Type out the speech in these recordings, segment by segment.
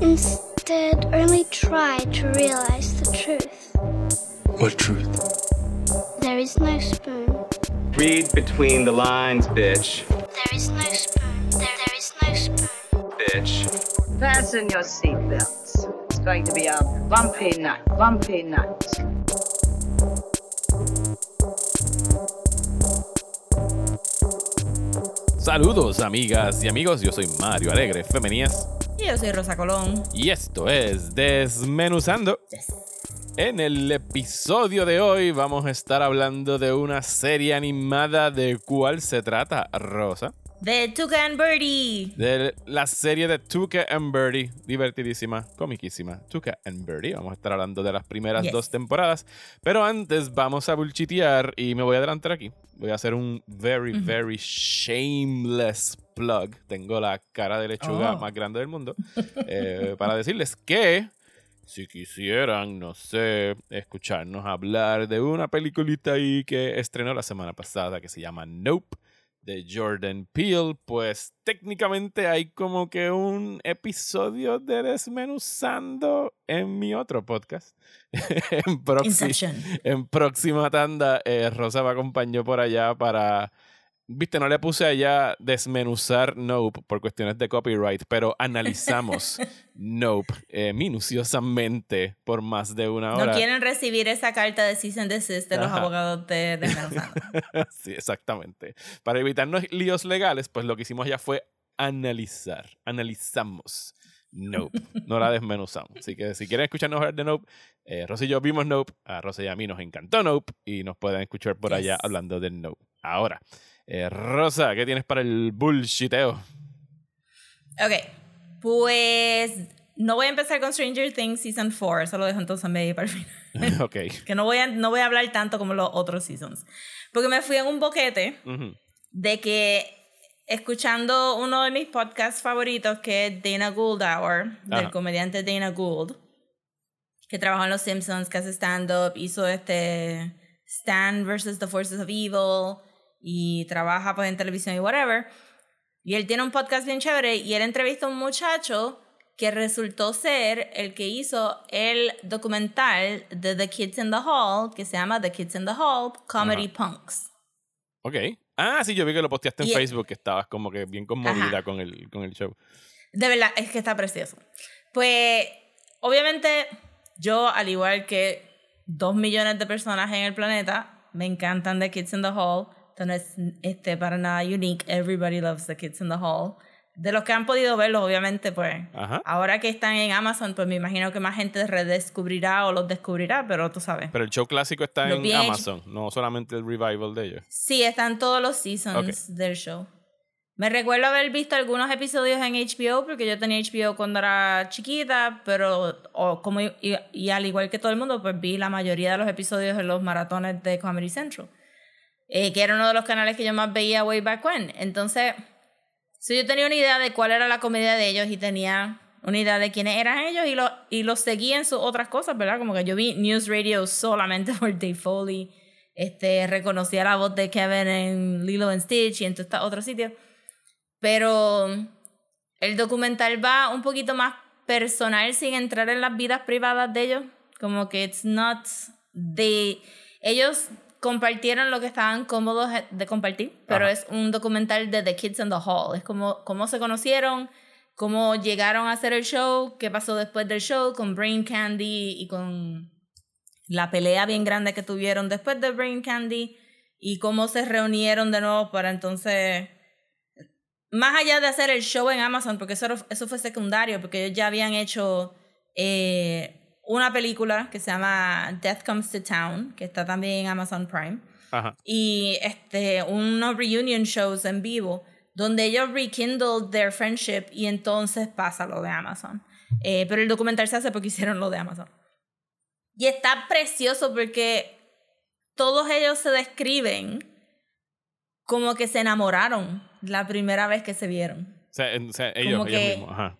Instead, only try to realize the truth. What truth? There is no spoon. Read between the lines, bitch. There is no spoon. There, there is no spoon. Bitch. Fasten your seatbelts. It's going to be a bumpy night, bumpy night. Saludos amigas y amigos, yo soy Mario Alegre Femenías Y yo soy Rosa Colón. y esto es Desmenuzando. En el episodio de hoy vamos a estar hablando de una serie animada de cuál se trata, Rosa. De Tuca and Birdie. De la serie de Tuca and Birdie, divertidísima, comiquísima. Tuca and Birdie, vamos a estar hablando de las primeras Yes. dos temporadas. Pero antes vamos a bullchitear y me voy a adelantar aquí. Voy a hacer un very, very shameless plug. Tengo la cara de lechuga Oh. más grande del mundo. eh, para decirles que si quisieran, no sé, escucharnos hablar de una peliculita ahí que estrenó la semana pasada que se llama Nope de Jordan Peele, pues técnicamente hay como que un episodio de Desmenuzando en mi otro podcast. en, en próxima tanda, eh, Rosa me acompañó por allá para... Viste, no le puse allá desmenuzar Nope por cuestiones de copyright, pero analizamos Nope eh, minuciosamente por más de una hora. No quieren recibir esa carta de cease and desist de los Ajá. abogados de Desmenuzando. sí, exactamente. Para evitarnos líos legales, pues lo que hicimos ya fue analizar. Analizamos Nope. No la desmenuzamos. Así que si quieren escucharnos hablar de Nope, eh, Rosa y yo vimos Nope. A Rosa y a mí nos encantó Nope. Y nos pueden escuchar por allá hablando de Nope. Ahora, eh, Rosa, ¿qué tienes para el bullshiteo? ok. Pues no voy a empezar con Stranger Things Season 4. Eso lo dejo entonces a medio para el final. ok. Que no voy, a, no voy a hablar tanto como los otros seasons. Porque me fui en un boquete Ujú. de que escuchando uno de mis podcasts favoritos que es Dana Gould Hour, del Ajá. comediante Dana Gould, que trabaja en Los Simpsons, que hace stand-up, hizo este Stan versus the Forces of Evil y trabaja pues en televisión y whatever. Y él tiene un podcast bien chévere y él entrevista a un muchacho que resultó ser el que hizo el documental de The Kids in the Hall, que se llama The Kids in the Hall Comedy Punks. Ok. Ah, sí, yo vi que lo posteaste en Y- Facebook, que estabas como que bien conmovida Ajá. con el, con el show. De verdad, es que está precioso. Pues, obviamente, yo, al igual que dos millones de personas en el planeta, me encantan The Kids in the Hall. No es este, para nada unique. Everybody loves The Kids in the Hall. De los que han podido verlos, obviamente, pues, Ajá. ahora que están en Amazon, pues me imagino que más gente redescubrirá o los descubrirá, pero tú sabes. Pero el show clásico está Lo en bien hecho. Amazon, no solamente el revival de ellos. Sí, están todos los seasons del show. Me recuerdo haber visto algunos episodios en HBO, porque yo tenía HBO cuando era chiquita, pero o como y, y al igual que todo el mundo, pues vi la mayoría de los episodios en los maratones de Comedy Central, eh, que era uno de los canales que yo más veía way back when. Entonces, so yo tenía una idea de cuál era la comedia de ellos y tenía una idea de quiénes eran ellos y, lo, y los seguía en sus otras cosas, ¿verdad? Como que yo vi News Radio solamente por Dave Foley, este, reconocía la voz de Kevin en Lilo and Stitch y en todos otros sitios. Pero el documental va un poquito más personal sin entrar en las vidas privadas de ellos. Como que it's not de... Ellos compartieron lo que estaban cómodos de compartir, pero Ajá. es un documental de The Kids in the Hall. Es como cómo se conocieron, cómo llegaron a hacer el show, qué pasó después del show con Brain Candy y con la pelea bien grande que tuvieron después de Brain Candy y cómo se reunieron de nuevo para entonces más allá de hacer el show en Amazon, porque eso, eso fue secundario, porque ellos ya habían hecho eh, una película que se llama Death Comes to Town, que está también en Amazon Prime, Ajá. y este, unos reunion shows en vivo, donde ellos rekindled their friendship y entonces pasa lo de Amazon. Eh, pero el documental se hace porque hicieron lo de Amazon. Y está precioso porque todos ellos se describen como que se enamoraron la primera vez que se vieron. O sea, en- o sea, ellos, Como ellos que- mismos. Ajá.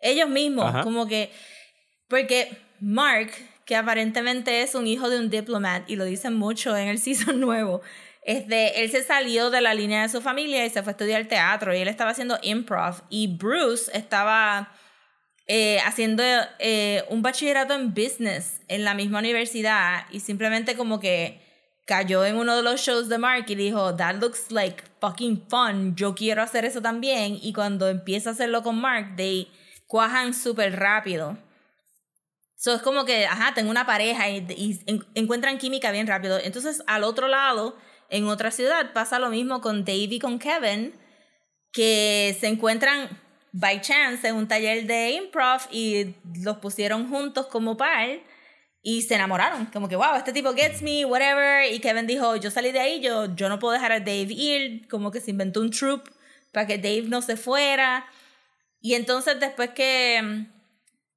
Ellos mismos, como que... Porque Mark, que aparentemente es un hijo de un diplomat, y lo dicen mucho en el season nuevo, este, él se salió de la línea de su familia y se fue a estudiar teatro, y él estaba haciendo improv, y Bruce estaba eh, haciendo eh, un bachillerato en business en la misma universidad y simplemente como que cayó en uno de los shows de Mark y dijo, that looks like fucking fun, yo quiero hacer eso también. Y cuando empieza a hacerlo con Mark, they cuajan súper rápido. So es como que, ajá, tengo una pareja y, y en- encuentran química bien rápido. Entonces, al otro lado, en otra ciudad, pasa lo mismo con Dave y con Kevin, que se encuentran by chance en un taller de improv y los pusieron juntos como par y se enamoraron. Como que, wow, este tipo gets me, whatever. Y Kevin dijo, yo salí de ahí, yo, yo no puedo dejar a Dave ir. Como que se inventó un troupe para que Dave no se fuera. Y entonces después que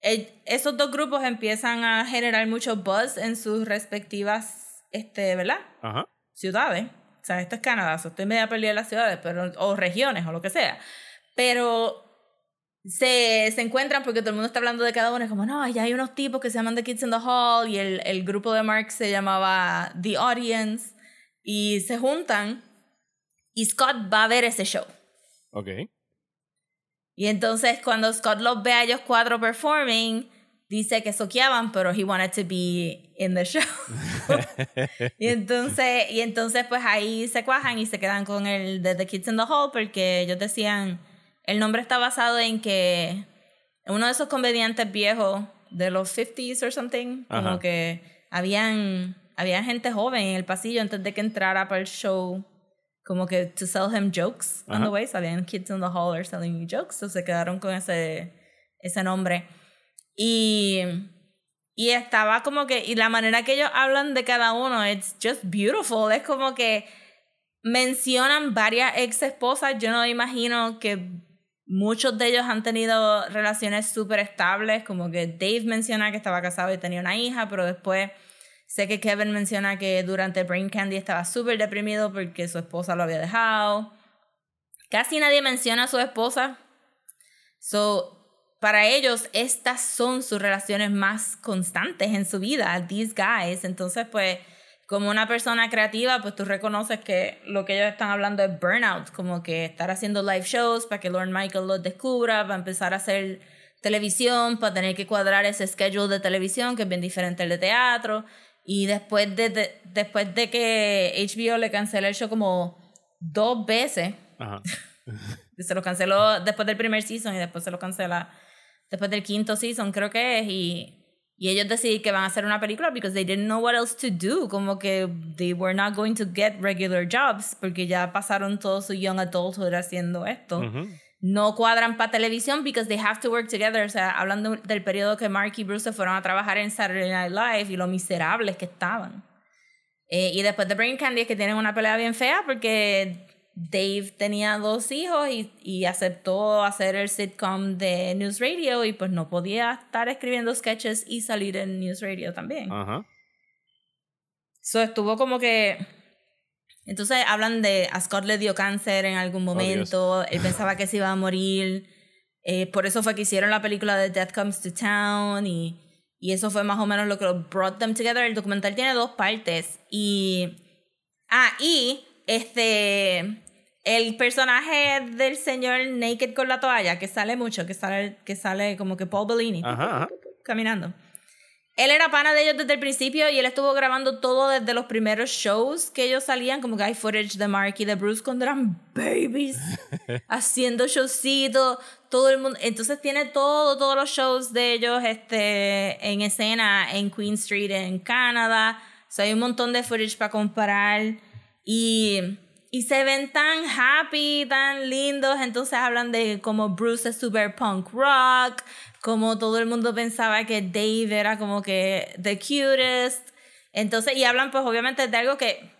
esos dos grupos empiezan a generar mucho buzz en sus respectivas, este, ¿verdad? Ajá. ciudades. O sea, esto es Canadá, so estoy media perdida en las ciudades, pero, o regiones, o lo que sea. Pero se, se encuentran porque todo el mundo está hablando de cada uno. Es como, no, ya hay unos tipos que se llaman The Kids in the Hall y el, el grupo de Mark se llamaba The Audience. Y se juntan y Scott va a ver ese show. Ok. Y entonces cuando Scott los ve a ellos cuatro performing, dice que soqueaban, pero he wanted to be in the show. y entonces, y entonces pues ahí se cuajan y se quedan con el de The Kids in the Hall porque ellos decían, el nombre está basado en que uno de esos comediantes viejos de los 50s or something, como Ajá. que habían, había gente joven en el pasillo antes de que entrara para el show como que to sell him jokes on the way. So habían kids in the hall are selling you jokes. So se quedaron con ese, ese nombre. Y, y estaba como que, y la manera que ellos hablan de cada uno, it's just beautiful. Es como que mencionan varias ex esposas. Yo no imagino que muchos de ellos han tenido relaciones súper estables. Como que Dave menciona que estaba casado y tenía una hija, pero después Sé que Kevin menciona que durante Brain Candy estaba súper deprimido porque su esposa lo había dejado. Casi nadie menciona a su esposa. So, para ellos, estas son sus relaciones más constantes en su vida, these guys. Entonces, pues, como una persona creativa, pues tú reconoces que lo que ellos están hablando es burnout, como que estar haciendo live shows para que Lord Michael los descubra, para empezar a hacer televisión, para tener que cuadrar ese schedule de televisión que es bien diferente al de teatro. Y después de, de- después de que HBO le canceló el show como dos veces, Ajá. se lo canceló después del primer season y después se lo cancela después del quinto season, creo que es. Y, y ellos decidieron que van a hacer una película because they didn't know what else to do. Como que they were not going to get regular jobs porque ya pasaron todo su young adulthood haciendo esto. Ujú. No cuadran para televisión because they have to work together. O sea, hablando del periodo que Mark y Bruce se fueron a trabajar en Saturday Night Live y lo miserables que estaban. Eh, y después de Brain Candy es que tienen una pelea bien fea porque Dave tenía dos hijos y, y aceptó hacer el sitcom de News Radio y pues no podía estar escribiendo sketches y salir en News Radio también. Ajá. So estuvo como que. Entonces hablan de. A Scott le dio cáncer en algún Dios. momento. él pensaba que se iba a morir. eh, por eso fue que hicieron la película de Death Comes to Town. Y, y eso fue más o menos lo que lo brought them together. El documental tiene dos partes. Y. Ah, y. Este. El personaje del señor Naked con la toalla, que sale mucho, que sale, que sale como que Paul Bellini Ajá. ajá. caminando. Él era pana de ellos desde el principio y él estuvo grabando todo desde los primeros shows que ellos salían, como que hay footage de Mark y de Bruce cuando eran babies, haciendo showcitos, todo el mundo. Entonces tiene todo, todos los shows de ellos este, en escena en Queen Street, en Canadá. O sea, hay un montón de footage para comparar y, y se ven tan happy, tan lindos. Entonces hablan de cómo Bruce es super punk rock, como todo el mundo pensaba que Dave era como que the cutest. Entonces, y hablan pues obviamente de algo que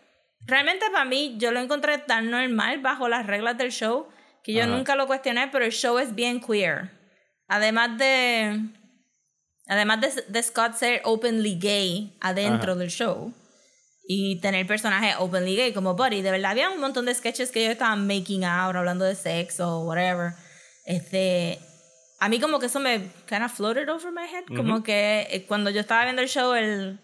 realmente para mí yo lo encontré tan normal bajo las reglas del show que yo Ajá. nunca lo cuestioné, pero el show es bien queer. Además de además de, de Scott ser openly gay adentro Ajá. del show y tener personajes openly gay como Buddy, de verdad había un montón de sketches que ellos estaban making out, hablando de sexo whatever. Este, a mí como que eso me kind of floated over my head, como que eh, cuando yo estaba viendo el show, el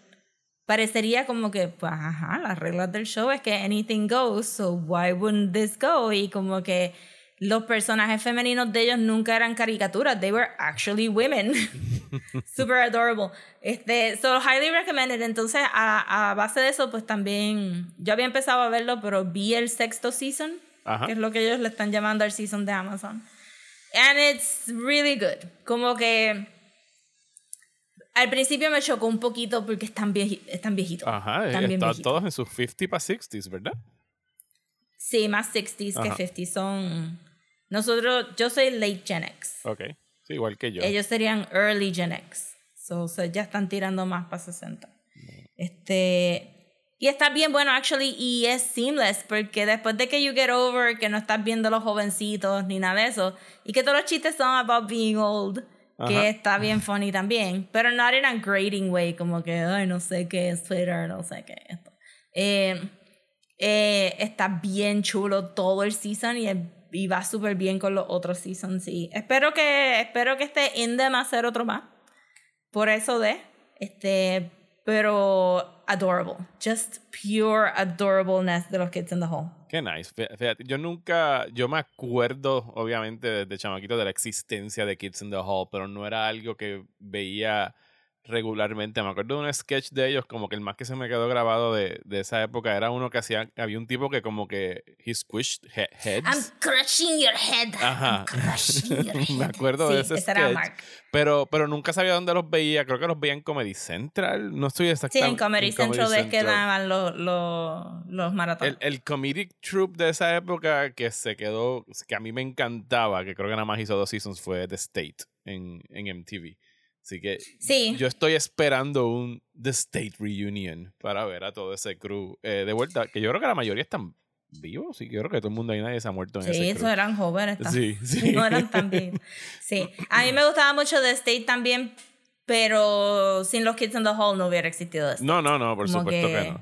parecería como que, pues, ajá, las reglas del show es que anything goes, so why wouldn't this go? Y como que los personajes femeninos de ellos nunca eran caricaturas, they were actually women. Super adorable. Este, so highly recommended. Entonces, a, a, base de eso, pues también yo había empezado a verlo, pero vi el sexto season, Ajá. que es lo que ellos le están llamando el season de Amazon. And it's really good. Como que al principio me chocó un poquito porque están, vieji están viejitos. Ajá, están bien viejitos. todos en sus 50 para 60s, ¿verdad? Sí, más 60s Ajá. que 50s. Son. Nosotros, yo soy late Gen X. Ok, sí, igual que yo. Ellos serían early Gen X. So, o sea, ya están tirando más para 60. Este. Y está bien bueno, actually, y es seamless, porque después de que you get over, que no estás viendo los jovencitos ni nada de eso, y que todos los chistes son about being old, que Ajá. está bien funny también, pero not in a grading way, como que, ay, no sé qué es Twitter, no sé qué es esto. Eh, eh, está bien chulo todo el season y, y va súper bien con los otros seasons. Y espero que, espero que esté in them a hacer otro más. Por eso de, este, pero adorable. Just pure adorableness de los Kids in the Hall. Qué nice. Yo nunca, yo me acuerdo, obviamente, desde chamaquito de la existencia de Kids in the Hall, pero no era algo que veía regularmente. Me acuerdo de un sketch de ellos, como que el más que se me quedó grabado de, de esa época era uno que hacía, había un tipo que como que he squished he- heads. I'm crushing your head. Ajá. I'm crushing your head. Me acuerdo de Sí, ese era sketch. Mark. Pero, pero nunca sabía dónde los veía. Creo que los veía en Comedy Central. No estoy Sí, exactamente. en Comedy Central es que daban los, los, los maratones. El, el comedic troupe de esa época que se quedó, que a mí me encantaba, que creo que nada más hizo dos seasons, fue The State en, en MTV. Así que Sí. yo estoy esperando un The State Reunion para ver a todo ese crew eh, de vuelta, que yo creo que la mayoría están vivos, y yo creo que todo el mundo ahí nadie se ha muerto en Sí, ese esos crew. eran jóvenes. también. Sí, sí. No eran tan bien. Sí. A mí me gustaba mucho The State también, pero sin los Kids in the Hall no hubiera existido esto. No, no, no, por Como supuesto que, no.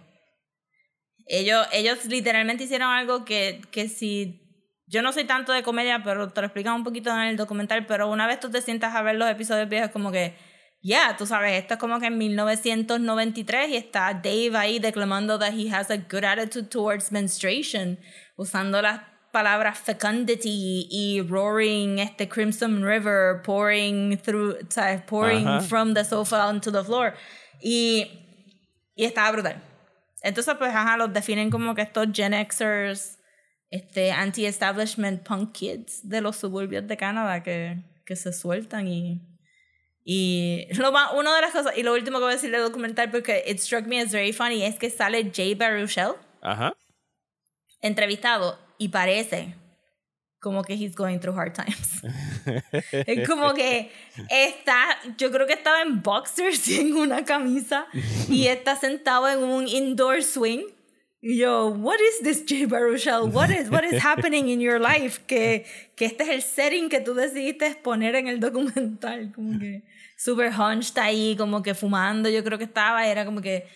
Ellos, ellos literalmente hicieron algo que, que si... Yo no soy tanto de comedia, pero te lo explican un poquito en el documental, pero una vez tú te sientas a ver los episodios viejos, como que, ya, tú sabes, esto es como que en 1993 y está Dave ahí declamando that he has a good attitude towards menstruation, usando las palabras fecundity y roaring este Crimson River, pouring through, ¿sabes? Pouring Ajá. from the sofa onto the floor. Y, y estaba brutal. Entonces, pues, ajá, los definen como que estos Gen Xers, este, anti-establishment punk kids de los suburbios de Canadá que, que se sueltan y... Y lo más, una de las cosas, y lo último que voy a decir del documental, porque it struck me as very funny, es que sale Jay Baruchel Ajá. entrevistado y parece como que he's going through hard times. es como que está, yo creo que estaba en boxers y en una camisa y está sentado en un indoor swing. Y yo, what is this, Jay Baruchel? What is, what is happening in your life? Que, que este es el setting que tú decidiste poner en el documental. Como que super hunched ahí, como que fumando. Yo creo que estaba, era como que,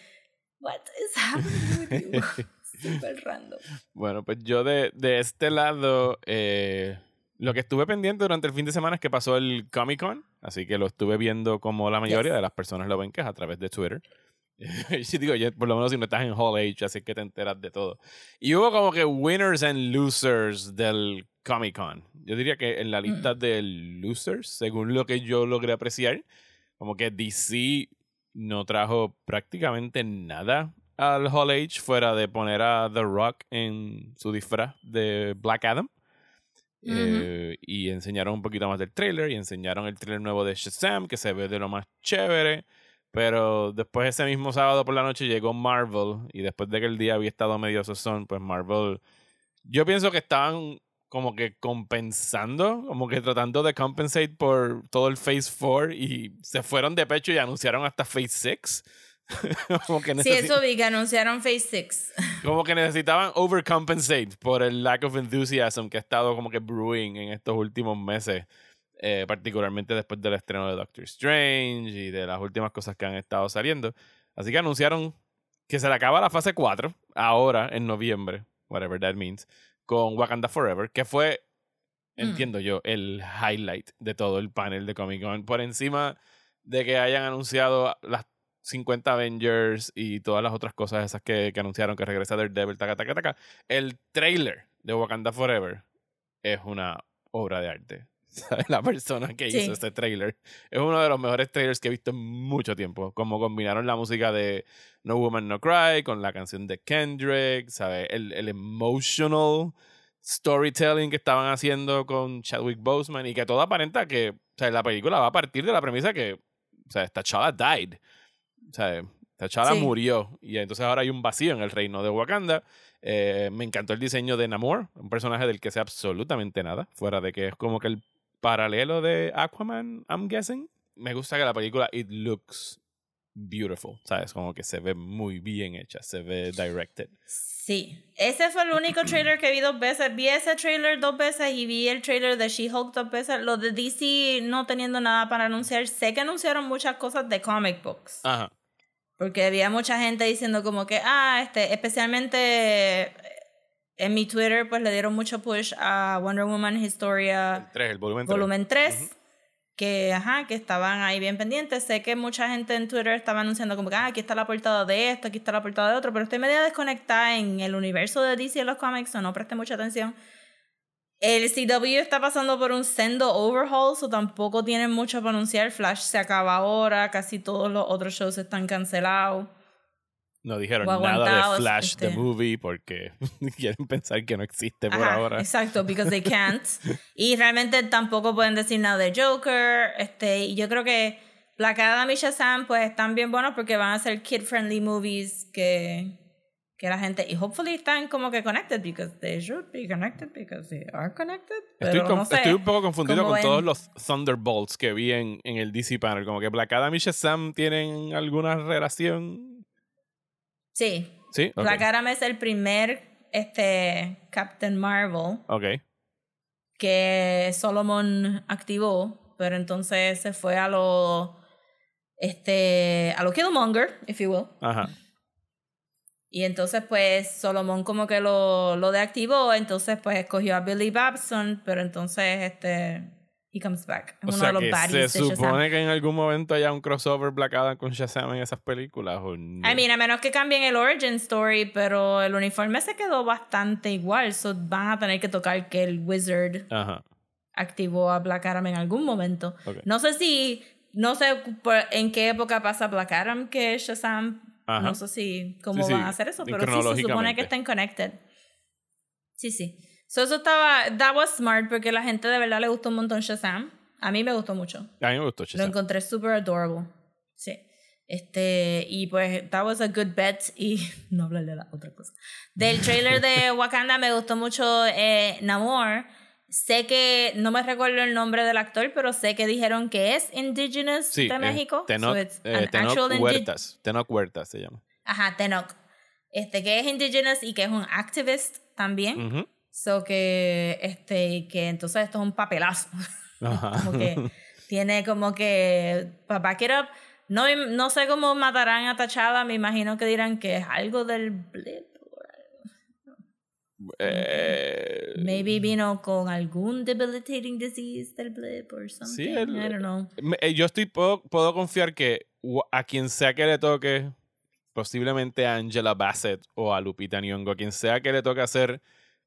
what is happening with you? super random. Bueno, pues yo de, de este lado, eh, lo que estuve pendiente durante el fin de semana es que pasó el Comic Con, así que lo estuve viendo como la mayoría Yes. de las personas lo ven, que es a través de Twitter. Sí, digo, yo, por lo menos si no estás en Hall Age, así que te enteras de todo. Y hubo como que winners and losers del Comic Con. Yo diría que en la lista de losers, según lo que yo logré apreciar, como que DC no trajo prácticamente nada al Hall Age fuera de poner a The Rock en su disfraz de Black Adam. Eh, y enseñaron un poquito más del trailer y enseñaron el trailer nuevo de Shazam que se ve de lo más chévere. Pero después ese mismo sábado por la noche llegó Marvel y después de que el día había estado medio sozón, pues Marvel... Yo pienso que estaban como que compensando, como que tratando de compensate por todo el Phase 4 y se fueron de pecho y anunciaron hasta Phase 6. como, que Sí, eso vi que anunciaron Phase 6. como que necesitaban overcompensate por el lack of enthusiasm que ha estado como que brewing en estos últimos meses. Eh, particularmente después del estreno de Doctor Strange y de las últimas cosas que han estado saliendo. Así que anunciaron que se le acaba la fase 4 ahora en noviembre, whatever that means, con Wakanda Forever, que fue, Mm. entiendo yo, el highlight de todo el panel de Comic Con. Por encima de que hayan anunciado las 50 Avengers y todas las otras cosas esas que, que anunciaron que regresa Daredevil, taca, taca, taca. El trailer de Wakanda Forever es una obra de arte. La persona que Sí. hizo este trailer es uno de los mejores trailers que he visto en mucho tiempo. Como combinaron la música de No Woman No Cry con la canción de Kendrick, ¿sabes? El, el emotional storytelling que estaban haciendo con Chadwick Boseman y que todo aparenta que o sea, la película va a partir de la premisa que o sea, T'Challa died. O sea, Sí. murió y entonces ahora hay un vacío en el reino de Wakanda. Eh, me encantó el diseño de Namor, un personaje del que sé absolutamente nada, fuera de que es como que el paralelo de Aquaman, I'm guessing. Me gusta que la película it looks beautiful, ¿sabes? Como que se ve muy bien hecha, se ve directed. Sí, ese fue el único trailer que vi dos veces. Vi ese trailer dos veces y vi el trailer de She-Hulk dos veces. Los de DC no teniendo nada para anunciar. Sé que anunciaron muchas cosas de comic books. Ajá. Porque había mucha gente diciendo como que, ah, este, especialmente en mi Twitter, pues le dieron mucho push a Wonder Woman Historia El 3, el volumen 3. volumen 3. Que, ajá, que estaban ahí bien pendientes. Sé que mucha gente en Twitter estaba anunciando como que, ah, aquí está la portada de esto, aquí está la portada de otro, pero estoy media desconectada en el universo de DC en los cómics, o no presté mucha atención. El CW está pasando por un sendo overhaul, so tampoco tienen mucho para anunciar. Flash se acaba ahora, casi todos los otros shows están cancelados. No dijeron nada de Flash the este. Movie porque quieren pensar que no existe por Ajá, ahora. Exacto, because they can't. y realmente tampoco pueden decir nada de Joker. Este, y yo creo que Black Adam y Shazam pues están bien buenos porque van a ser kid-friendly movies que, que la gente... Y hopefully están como que connected because they should be connected because they are connected. Pero Estoy, no sé estoy un poco confundido con ven. todos los Thunderbolts que vi en, en el DC panel. Como que Black Adam y Shazam tienen alguna relación. Sí, Sí, ok. Black Adam es el primer este, Captain Marvel Ok. que Solomon activó, pero entonces se fue a lo este a lo Killmonger, if you will. Ajá. Y entonces pues Solomon como que lo, lo deactivó, entonces pues escogió a Billy Babson, pero entonces este he comes back. Es O uno sea de los que baddies se de supone que en algún momento haya un crossover Black Adam con Shazam en esas películas. ¿o no? I mean, a menos que cambien el origin story, pero el uniforme se quedó bastante igual, so van a tener que tocar que el Wizard Ajá. activó a Black Adam en algún momento. Ok. No sé si, no sé en qué época pasa Black Adam que Shazam. Ajá. No sé si cómo Sí, sí, van a hacer eso, pero sí se supone que están connected. Sí, sí. So, eso estaba, that was smart porque la gente de verdad le gustó un montón Shazam. A mí me gustó mucho. A mí me gustó Lo Shazam. encontré super adorable. Sí. Este, y pues, that was a good bet. Y no hablar de la otra cosa. Del trailer de Wakanda me gustó mucho eh, Namor. Sé que, no me recuerdo el nombre del actor, pero sé que dijeron que es indigenous Sí, de eh, México. Tenoch, So it's eh, Tenoch Huertas. Tenoch Huertas se llama. Ajá, Tenoch. Este, que es indigenous y que es un activist también. Ujú. So que, este, que entonces esto es un papelazo. Ajá. como que tiene como que pa back it up. No, no sé cómo matarán a T'Challa, me imagino que dirán que es algo del blip. Eh, Maybe vino con algún debilitating disease del blip or something. Sí, el- I don't know. Eh, yo estoy puedo, puedo confiar que a quien sea que le toque, posiblemente a Angela Bassett o a Lupita Nyong'o, a quien sea que le toque hacer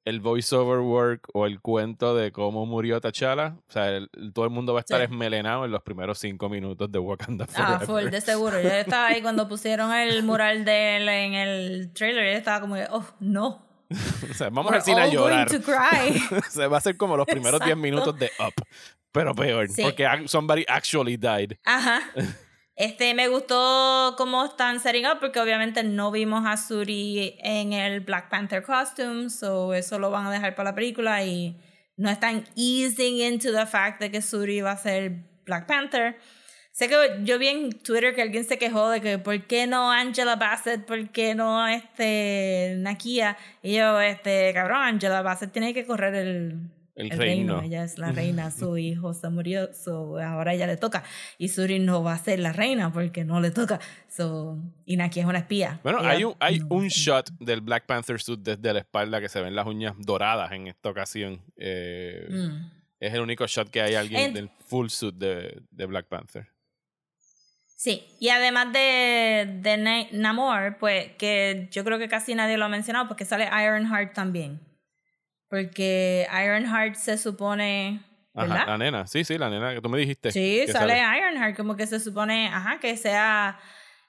el voiceover work o el cuento de cómo murió T'Challa, o sea, el- todo el mundo va a estar Sí. esmelenado en los primeros cinco minutos de Wakanda Ah, Forever. full, de seguro. Yo estaba ahí cuando pusieron el mural de él en el trailer. Yo estaba como, oh, no. o sea, vamos We're al cine a llorar. to cry. o sea, va a ser como los primeros 10 Exacto. minutos de Up, pero peor, Sí. porque somebody actually died. Ajá. Este, me gustó cómo están setting up, porque obviamente no vimos a Suri en el Black Panther costume, so eso lo van a dejar para la película y no están easing into the fact de que Suri va a ser Black Panther. Sé que yo vi en Twitter que alguien se quejó de que ¿por qué no Angela Bassett? ¿Por qué no este Nakia? Y yo, este, cabrón, Angela Bassett tiene que correr el, El reino. Ella es la reina, su hijo se murió, so ahora ella le toca. Y Suri no va a ser la reina porque no le toca. So, y Nakia es una espía. Bueno, Ella hay un, hay no un shot del Black Panther suit desde la espalda que se ven las uñas doradas en esta ocasión. Eh, Mm. Es el único shot que hay alguien En- del full suit de, de Black Panther. Sí, y además de, de Na- Namor, pues que yo creo que casi nadie lo ha mencionado porque sale Ironheart también. Porque Ironheart se supone. ¿Verdad? Ajá, la nena. Sí, sí, la nena que tú me dijiste. Sí, sale Ironheart, como que se supone, ajá, que sea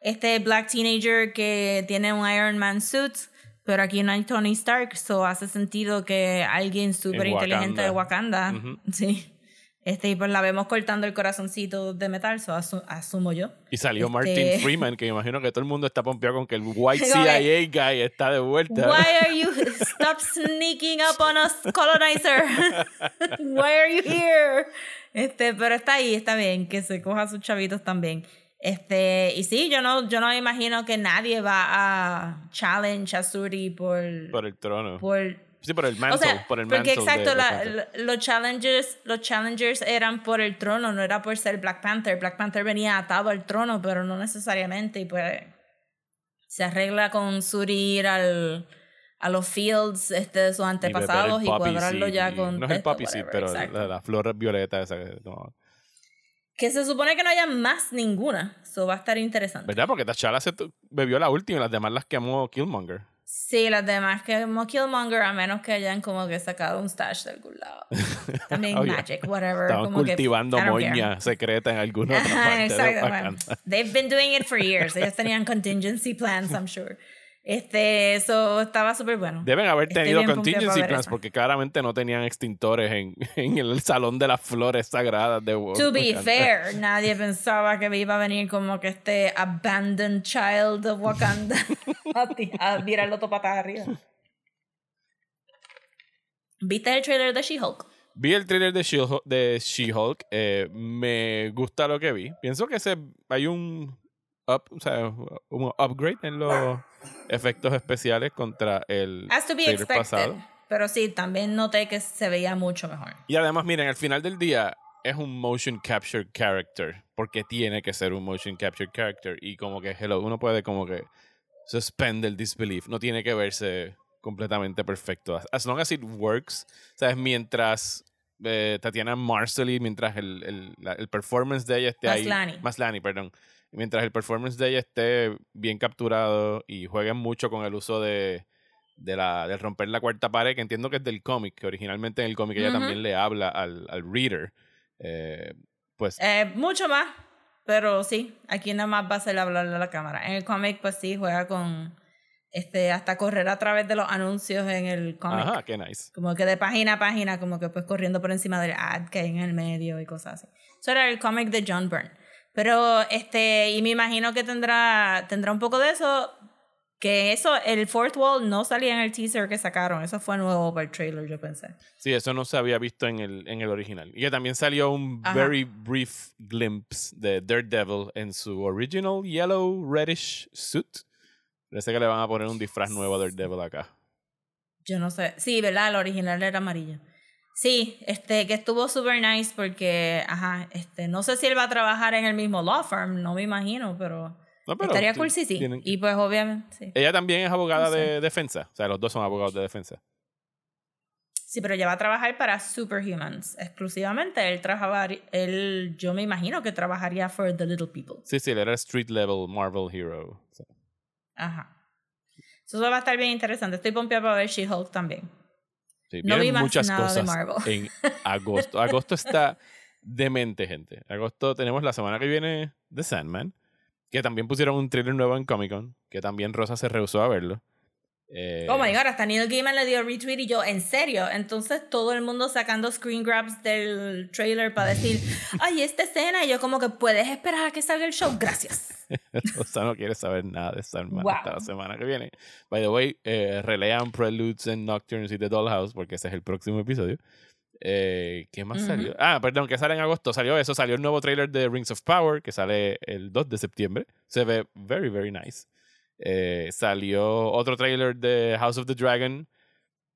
este black teenager que tiene un Iron Man suit, pero aquí no hay Tony Stark, so hace sentido que alguien súper inteligente de Wakanda, sí. Este, y pues la vemos cortando el corazoncito de metal, so asu- asumo yo. Y salió Este- Martin Freeman, que imagino que todo el mundo está pompeado con que el white CIA guy está de vuelta. Why are you stop sneaking up on us, colonizer? Why are you here? Este, pero está ahí, está bien, que se coja a sus chavitos también. Este, y sí, yo no, yo no imagino que nadie va a challenge a Suri por, Por el trono. por sí, por el o mantle. sea, por el porque de exacto, Black la- los challengers, los challengers eran por el trono, no era por ser Black Panther. Black Panther venía atado al trono, pero no necesariamente. Y pues se arregla con Suri ir al, a los fields este, de sus Y antepasados y, poppy cuadrarlo seed, ya y- con. No es el poppy seed, pero la, la flor violeta esa. que- no. Que se supone que no haya más ninguna. Eso va a estar interesante. ¿Verdad? Porque T'Challa se bebió la última y las demás las quemó Killmonger. Sí, las demás que como Killmonger, a menos que hayan como que sacado un stash de algún lado. También Oh, yeah. Magic, whatever. Estaban como que, cultivando care. moña secreta en alguna otra parte de exacto. bueno. Wakanda. They've been doing it for years. Ellos tenían contingency plans, I'm sure. Este, eso estaba súper bueno. Deben haber Estoy tenido pompeada contingency para plans porque claramente no tenían extintores en, en el salón de las flores sagradas de To be fair, nadie pensaba que iba a venir como que este abandoned child of Wakanda a, ti- a tirarlo todo patas arriba. ¿Viste el trailer de She-Hulk? Vi el trailer de She-Hulk, de She-Hulk, eh, me gusta lo que vi. Pienso que se, hay un, up, o sea, un upgrade en los efectos especiales contra el Has to be trailer expected. pasado. Pero sí, también noté que se veía mucho mejor. Y además, miren, al final del día es un motion capture character, porque tiene que ser un motion capture character. Y como que, hello, uno puede como que suspend el disbelief. No tiene que verse completamente perfecto. As- long as it works, ¿sabes? Mientras eh, Tatiana Marsali, mientras el, el, la- el performance de ella esté Maslany. ahí. Maslany, perdón. Mientras el performance de ella esté bien capturado y jueguen mucho con el uso de, de la, del romper la cuarta pared, que entiendo que es del cómic, que originalmente en el cómic ella también le habla al, al reader. eh, pues Eh, mucho más, pero sí, aquí nada más va a ser hablarle a la cámara. En el cómic, pues sí, juega con este hasta correr a través de los anuncios en el cómic. ajá, qué nice. Como que de página a página, como que pues corriendo por encima del ad que hay en el medio y cosas así. Eso era el cómic de John Byrne. Pero, este, y me imagino que tendrá, tendrá un poco de eso. Que eso, el Fourth Wall no salía en el teaser que sacaron. Eso fue nuevo para el trailer, yo pensé. Sí, eso no se había visto en el, en el original. Y que también salió un Ajá. very brief glimpse de Daredevil en su original yellow reddish suit. Parece que le van a poner un disfraz nuevo a Daredevil acá. Yo no sé. Sí, ¿verdad? El original era amarillo. Sí, este, que estuvo super nice porque, ajá, este, no sé si él va a trabajar en el mismo law firm, no me imagino, pero, No, pero estaría cool si sí. tienen- Y pues obviamente, sí. Ella también es abogada No sé. de defensa. O sea, los dos son abogados de defensa. Sí, pero ya va a trabajar para Superhumans exclusivamente. Él trabajaría, él, yo me imagino que trabajaría for the little people. Sí, sí, él era street level Marvel hero. Ajá. Eso va a estar bien interesante. Estoy pompeada para ver She-Hulk también. Sí, No vienen vi más muchas nada de cosas Marvel. en agosto. Agosto está demente, gente. Agosto tenemos la semana que viene The Sandman, que también pusieron un trailer nuevo en Comic Con, que también Rosa se rehusó a verlo. Eh, Oh my god, hasta Neil Gaiman le dio retweet y yo, ¿en serio? Entonces todo el mundo sacando screen grabs del trailer para decir, ay, esta escena. Y yo, como que puedes esperar a que salga el show. Gracias. Rosa no quiere saber nada de Sandman Wow. hasta la semana que viene. By the way, eh, relean Preludes and Nocturnes y The Dollhouse, porque ese es el próximo episodio. Eh, ¿Qué más Ujú. salió? Ah, perdón, que sale en agosto. Salió eso, salió el nuevo trailer de Rings of Power, que sale el 2 de septiembre. Se ve very, very nice. Eh, salió otro trailer de House of the Dragon.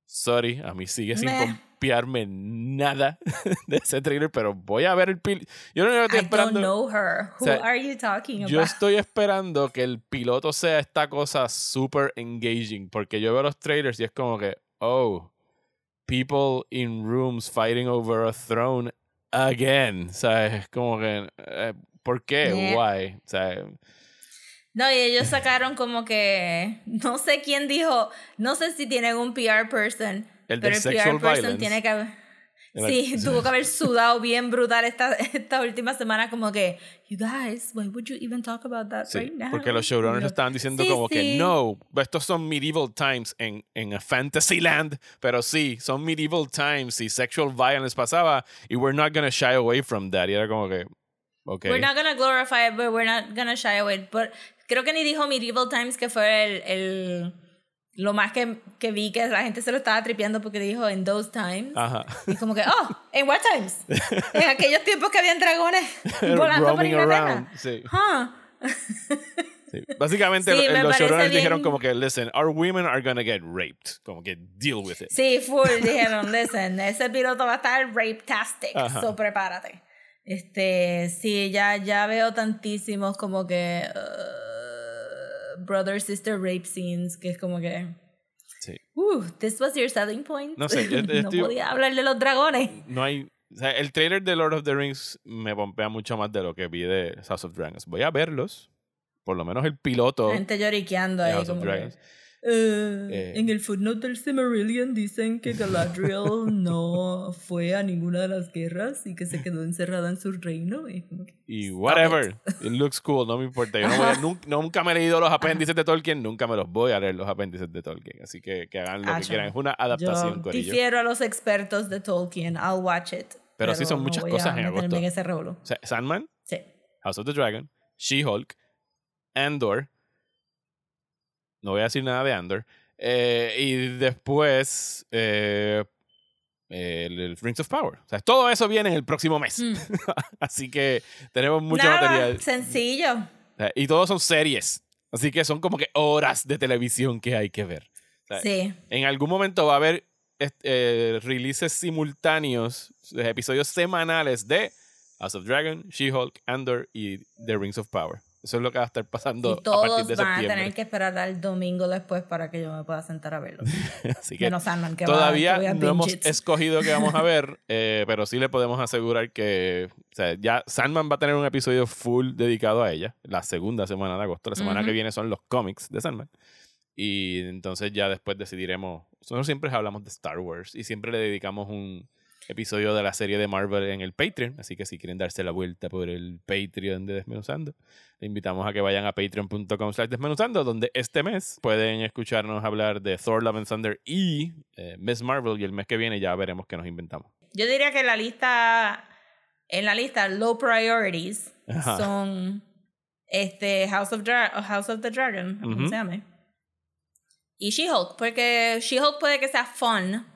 Sorry, a mí sigue sin confiarme nada de ese trailer, pero voy a ver el pil. Yo no estoy I don't esperando. know her. Who O sea, are you talking about? Yo estoy esperando que el piloto sea esta cosa super engaging, porque yo veo los trailers y es como que, oh, people in rooms fighting over a throne again. ¿Sabes? Es como que, eh, ¿por qué? Yeah. Why? O sea, No, y ellos sacaron como que, no sé quién dijo, no sé si tienen un PR person, El pero el PR person violence. tiene que haber... Sí, tuvo que haber sudado bien brutal esta, esta última semana como que, you guys, why would you even talk about that Sí, right now? porque los showrunners Yo, estaban diciendo sí, como que no, estos son medieval times en, en a fantasy land, pero sí, son medieval times y sexual violence pasaba y we're not gonna shy away from that. Y era como que, ok. We're not gonna glorify it, but we're not gonna shy away. But creo que ni dijo Medieval Times que fue el, el lo más que, que vi que la gente se lo estaba tripeando porque dijo in those times. Ajá. Y como que, oh, ¿en what times? en aquellos tiempos que habían dragones volando por Roaming Inglaterra. around. Sí, Huh. sí. Básicamente Sí, los showrunners bien. dijeron como que, listen, our women are gonna get raped. Como que deal with it. Sí, full, dijeron, listen, ese piloto va a estar rape-tastic, Ajá. so prepárate. Este, sí, ya, ya veo tantísimos como que uh, brother-sister rape scenes, que es como que, Sí. uh, this was your selling point. No sé, no podía hablar de los dragones. No hay. O sea, el trailer de Lord of the Rings me pompea mucho más de lo que vi de House of Dragons. Voy a verlos. Por lo menos el piloto. La gente lloriqueando ahí House of como que, Dragons. "Eh, Eh. en el footnote del Silmarillion dicen que Galadriel no fue a ninguna de las guerras y que se quedó encerrada en su reino. Y que, Y whatever. It. looks cool, no me importa. Yo no voy a- nun- nunca, me he leído los apéndices de Tolkien, nunca me los voy a leer los apéndices de Tolkien. Así que, que hagan lo que Acho. quieran. Es una adaptación, Yo difiero a los expertos de Tolkien. I'll watch it. Pero sí son muchas no voy cosas en agosto. en ese Sandman, Sí. House of the Dragon, She-Hulk, Andor. No voy a decir nada de Andor. Eh, y después eh, el, el Rings of Power. O sea, todo eso viene en el próximo mes. Mm. Así que tenemos mucho Nada, material. sencillo. Y todos son series. Así que son como que horas de televisión que hay que ver. O sea, Sí. En algún momento va a haber eh, releases simultáneos, episodios semanales de House of Dragon, She-Hulk, Andor y The Rings of Power. Eso es lo que va a estar pasando Y a partir todos de van a tener que esperar al domingo después para que yo me pueda sentar a verlo. Así que Menos Sandman, que va- todavía que no hemos it. escogido qué vamos a ver, eh, pero sí le podemos asegurar que o sea, ya Sandman va a tener un episodio full dedicado a ella, la segunda semana de agosto. La semana que viene son los cómics de Sandman. Y entonces ya después decidiremos. Nosotros siempre hablamos de Star Wars y siempre le dedicamos un episodio de la serie de Marvel en el Patreon. Así que si quieren darse la vuelta por el Patreon de Desmenuzando, le invitamos a que vayan a patreon.com slash desmenuzando, donde este mes pueden escucharnos hablar de Thor, Love and Thunder y eh, Miss Marvel. Y el mes que viene ya veremos qué nos inventamos. Yo diría que la lista, en la lista low priorities Ajá. son este House of, Dra- House of the Dragon, ¿cómo se llama? Y She-Hulk, porque She-Hulk puede que sea fun,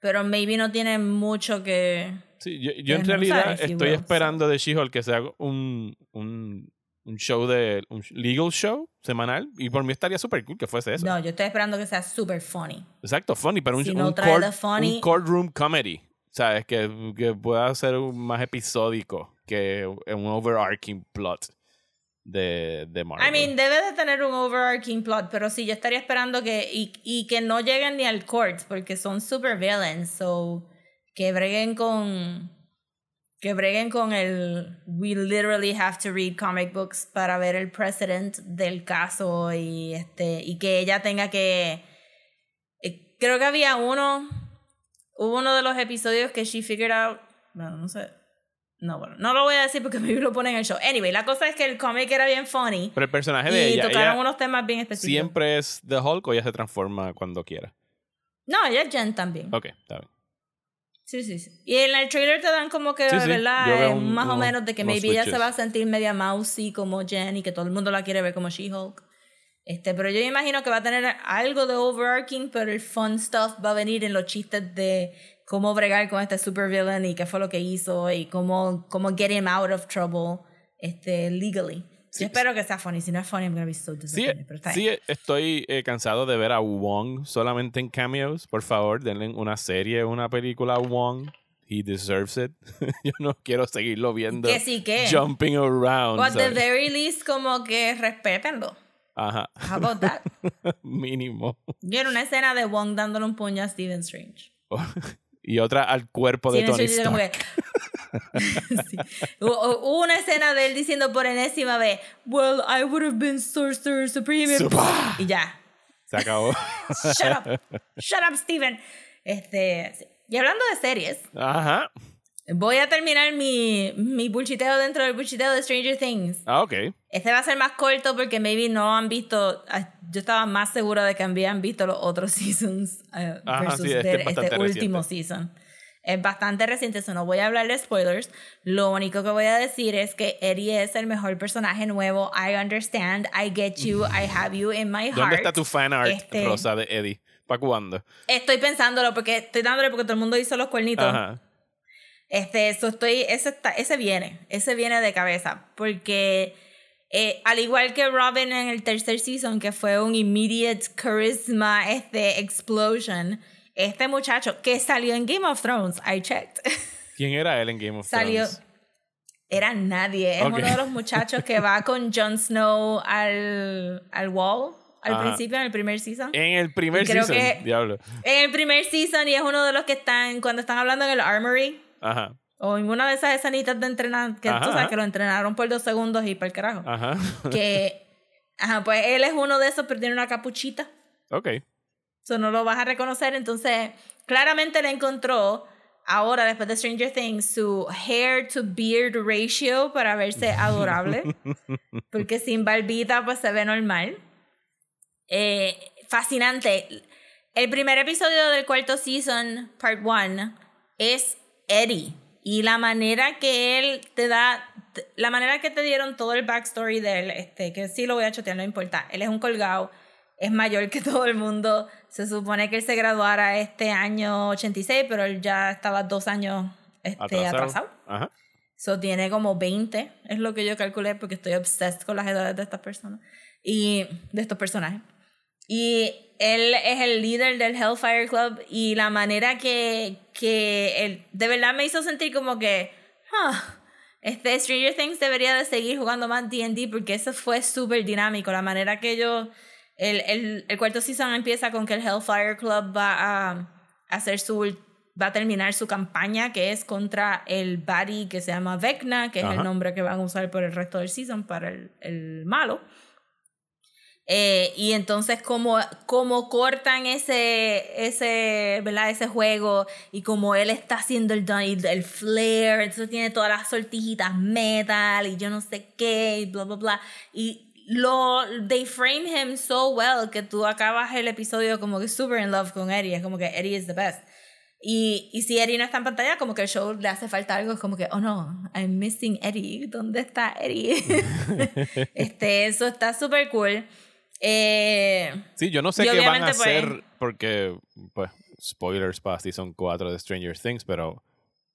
pero maybe no tiene mucho que... Sí, yo, yo en realidad estoy will, esperando de She-Hulk que sea un, un, un show de. un legal show semanal. Y por mí estaría súper cool que fuese eso. No, yo estoy esperando que sea super funny. Exacto, funny, pero un, Si no un, trae court- de funny- un courtroom comedy. ¿Sabes? Que, que pueda ser más episódico que un overarching plot de, de Marvel. I mean, debe de tener un overarching plot, pero sí, yo estaría esperando que... Y, que no lleguen ni al court, porque son super villains, so... Que breguen con... Que breguen con el... We literally have to read comic books para ver el precedent del caso y, este, y que ella tenga que... eh, Creo que había uno... Hubo uno de los episodios que she figured out... Bueno, no sé. No, bueno, no lo voy a decir porque me lo ponen en el show. Anyway, la cosa es que el cómic era bien funny. pero el personaje de Y ella, tocaron ella unos temas bien específicos. siempre es The Hulk o ella se transforma cuando quiera. No, ella es Jen también. Ok, está bien. Sí, sí, sí. Y en el trailer te dan como que, Sí, sí. ¿verdad? Un- más o menos de que maybe ella se switches. va a sentir media mousy como Jen y que todo el mundo la quiere ver como She-Hulk. Este, pero yo imagino que va a tener algo de overarching, pero el fun stuff va a venir en los chistes de cómo bregar con este supervillain y qué fue lo que hizo y cómo, cómo get him out of trouble este, legally. Sí, yo espero que sea funny. Si no es funny, I'm gonna be so Sí, disappointed. sí, bien. estoy eh, cansado de ver a Wong solamente en cameos. Por favor, denle una serie, una película a Wong. He deserves it. Yo no quiero seguirlo viendo. Que sí que. Jumping around. But at the very least, como que respétenlo. Ajá. How about that? Mínimo. Yo era una escena de Wong dándole un puño a Steven Strange. y otra al cuerpo de Tony Stark. Sí. Hubo una escena de él diciendo por enésima vez, Well, I would have been Sorcerer Supreme. Supa. Y ya. Se acabó. Shut up. Shut up, Steven. Este, y hablando de series, Ajá. Voy a terminar mi, mi bullshiteo dentro del bullshiteo de Stranger Things. Ah, ok. Este va a ser más corto porque maybe no han visto. ah, Yo estaba más segura de que habían visto los otros seasons eh, Ajá, versus sí, este este último season. Es bastante reciente, eso no voy a hablar de spoilers. Lo único que voy a decir es que Eddie es el mejor personaje nuevo. I understand, I get you, I have you in my heart. ¿Dónde está tu fan art, Este, Rosa, de Eddie? ¿Para cuándo? Estoy pensándolo porque estoy dándole porque todo el mundo hizo los cuernitos. Ajá. Este, eso estoy, ese, está- ese viene, ese viene de cabeza, porque eh, al igual que Robin en el tercer season, que fue un immediate charisma, este, explosion, este muchacho que salió en Game of Thrones, I checked, ¿Quién era él en Game of salió, Thrones? era nadie, es uno de los muchachos que va con Jon Snow al, al wall, al Ajá. principio, en el primer season. En el primer creo season. que- Diablo. En el primer season y es uno de los que están, cuando están hablando en el armory, Ajá. O en una de esas escenitas de entrenar, que Ajá, tú sabes ajá. que lo entrenaron por dos segundos y para el carajo. Ajá. Que, ajá, pues él es uno de esos, pero tiene una capuchita. ok. Eso no lo vas a reconocer. Entonces, claramente le encontró, ahora después de Stranger Things, su hair to beard ratio para verse adorable. porque sin barbita, pues se ve normal. Eh, fascinante. El primer episodio del cuarto season, part one, es Eddie. Y la manera que él te da, la manera que te dieron todo el backstory de él, este, que sí lo voy a chotear, no importa. Él es un colgado, es mayor que todo el mundo. Se supone que él se graduara este año 86, pero él ya estaba dos años este, Atrasado. atrasado. Ajá. So tiene como 20, es lo que yo calculé porque estoy obsessed con las edades de estas personas y de estos personajes. Y él es el líder del Hellfire Club y la manera que, que él de verdad me hizo sentir como que, "Huh, este Stranger Things debería de seguir jugando más D&D porque eso fue súper dinámico. La manera que ellos, el, el, el cuarto season empieza con que el Hellfire Club va a hacer su va a terminar su campaña que es contra el Buddy que se llama Vecna, que es el nombre que van a usar por el resto del season para el, el malo. Eh, y entonces como, como cortan ese, ese, ¿verdad? ese juego y como él está haciendo el, el flare, entonces tiene todas las sortijitas metal y yo no sé qué, y bla, bla, bla. Y lo, they frame him so well que tú acabas el episodio como que super in love con Eddie, es como que Eddie is the best. Y, y si Eddie no está en pantalla, como que el show le hace falta algo, es como que, oh no, I'm missing Eddie, ¿dónde está Eddie? este, eso está súper cool. Eh, Sí, yo no sé Y qué van a pues- hacer porque, pues, spoilers para Season 4 de Stranger Things, pero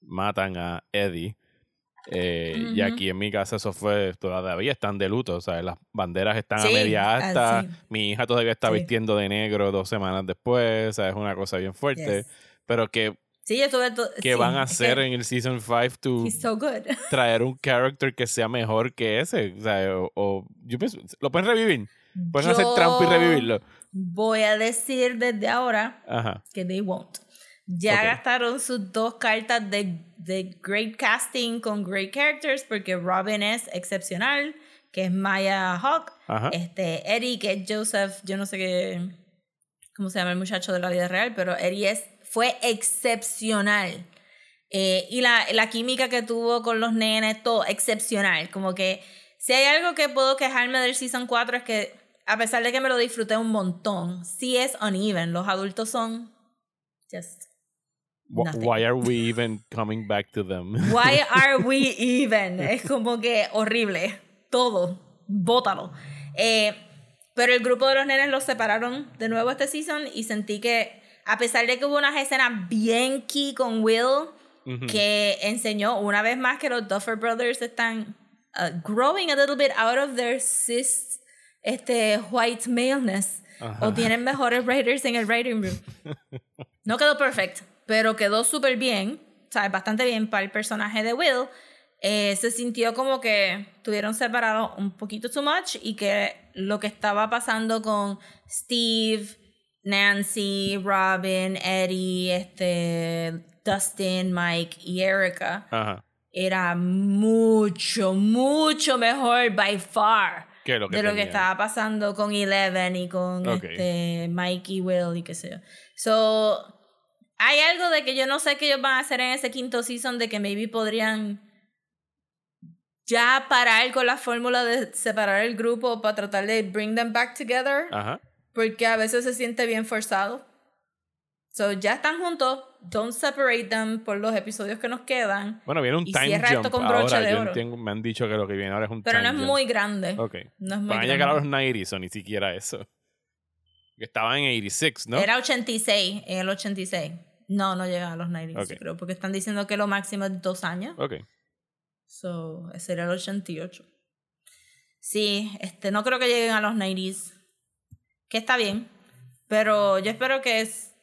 matan a Eddie. Eh, Y Ujú. aquí en mi casa eso fue, todavía están de luto, o sea, las banderas están Sí, a media asta, así. mi hija todavía está Sí. vistiendo de negro dos semanas después, o sea, es una cosa bien fuerte, Yes. pero que, sí, yo estuve... to- que van a hacer en el Season 5 to so good. traer un character que sea mejor que ese, o sea, o, o- yo pienso, lo pueden revivir, pueden hacer trampa y revivirlo, Voy a decir desde ahora ajá, que they won't. Ya Ok. gastaron sus dos cartas de, de great casting con great characters porque Robin es excepcional, que es Maya Hawk. ajá, Este, Eddie, que es Joseph, yo no sé qué, cómo se llama el muchacho de la vida real, pero Eddie es, fue excepcional. Eh, y la, la química que tuvo con los nenes, todo excepcional. Como que si hay algo que puedo quejarme del Season 4 es que a pesar de que me lo disfruté un montón, sí es uneven. Los adultos son just... Nothing. Why are we even coming back to them? Why are we even? Es como que horrible. Todo. Bótalo. Eh, pero el grupo de los nenes los separaron de nuevo este season y sentí que, a pesar de que hubo unas escenas bien key con Will, que enseñó una vez más que los Duffer Brothers están uh, growing a little bit out of their cis este, white maleness. Ajá. O tienen mejores writers en el writing room. No quedó perfecto, pero quedó súper bien, ¿sabes? Bastante bien para el personaje de Will. Eh, se sintió como que estuvieron separados un poquito too much y que lo que estaba pasando con Steve, Nancy, Robin, Eddie, este, Dustin, Mike y Erica Ajá. era mucho, mucho mejor by far Que lo que de lo que tenía. estaba pasando con Eleven y con Ok. este Mike y Will y qué sé yo. So, hay algo de que yo no sé qué ellos van a hacer en ese quinto season de que maybe podrían ya parar con la fórmula de separar el grupo para tratar de bring them back together. Ajá. Porque a veces se siente bien forzado. So, ya están juntos. Don't separate them por los episodios que nos quedan. Bueno, viene un Y time cierra esto jump con broche ahora. de Yo oro. entiendo- me han dicho que lo que viene ahora es un Pero no time es jump. muy grande. Ok. No es muy Van a grande. llegar a los 90 o ni siquiera eso. Que estaban en 86, ¿no? Era 86, en el 86. No, no llegan a los 90, Ok. creo, porque están diciendo que lo máximo es dos años. Ok. So, ese era el 88. Sí, este, no creo que lleguen a los 90s. Que está bien. Pero yo espero que es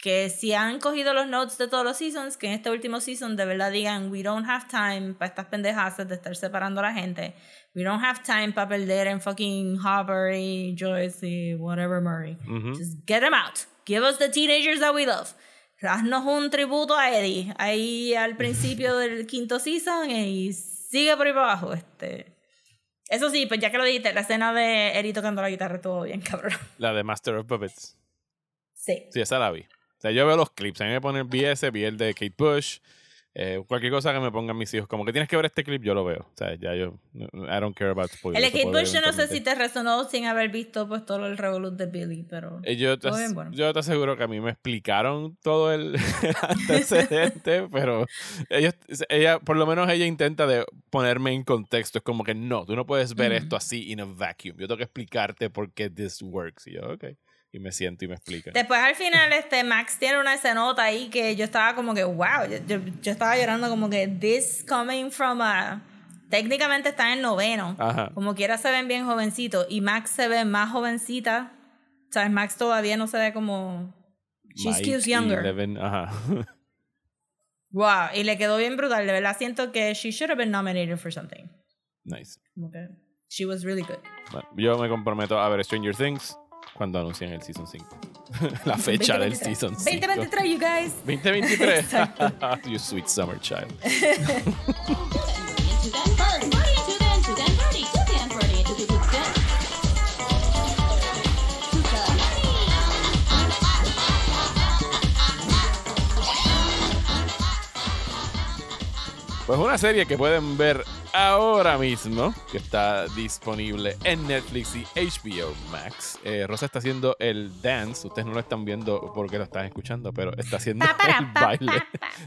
que si han cogido los notes de todos los seasons, que en este último season de verdad digan, we don't have time para estas pendejas de estar separando a la gente. We don't have time para perder en fucking Hopper y Joyce y whatever Murray. Just get them out. Give us the teenagers that we love. Haznos un tributo a Eddie ahí al principio del quinto season y sigue por ahí para abajo. Este. Eso sí, pues ya que lo dijiste, la escena de Eddie tocando la guitarra estuvo bien cabrón. La de Master of Puppets. Sí. Sí, esa la vi. O sea, yo veo los clips. A mí me ponen BS, vi el de Kate Bush. eh, cualquier cosa que me pongan mis hijos. Como que tienes que ver este clip, yo lo veo. O sea, ya yo. I don't care about spoilers. El de Kate Bush yo no sé si te resonó sin haber visto pues todo el revolut de Billy, pero... Eh, Yo te, bien bueno. yo te aseguro que a mí me explicaron todo el antecedente, pero ellos, ella, por lo menos ella intenta de ponerme en contexto. Es como que no, tú no puedes ver esto así in a vacuum. Yo tengo que explicarte por qué this works. Y yo, ok. Y me siento y me explica. Después al final este Max tiene una escenota ahí que yo estaba como que wow, yo, yo, yo estaba llorando como que this coming from a técnicamente está en el noveno. Ajá. Como quiera se ven bien jovencitos y Max se ve más jovencita. ¿Sabes? Max todavía no se ve como She Mike skews y younger. Eleven, ajá. wow, y le quedó bien brutal, de verdad siento que she should have been nominated for something. nice. Como que she was really good. Bueno, yo me comprometo a ver Stranger Things cuando anuncien el Season 5. La fecha del 2023. Season 5. 2023, you guys. 2023. you sweet summer child. Pues una serie que pueden ver ahora mismo, que está disponible en Netflix y HBO Max. Eh, Rosa está haciendo el dance, ustedes no lo están viendo porque lo están escuchando, pero está haciendo el baile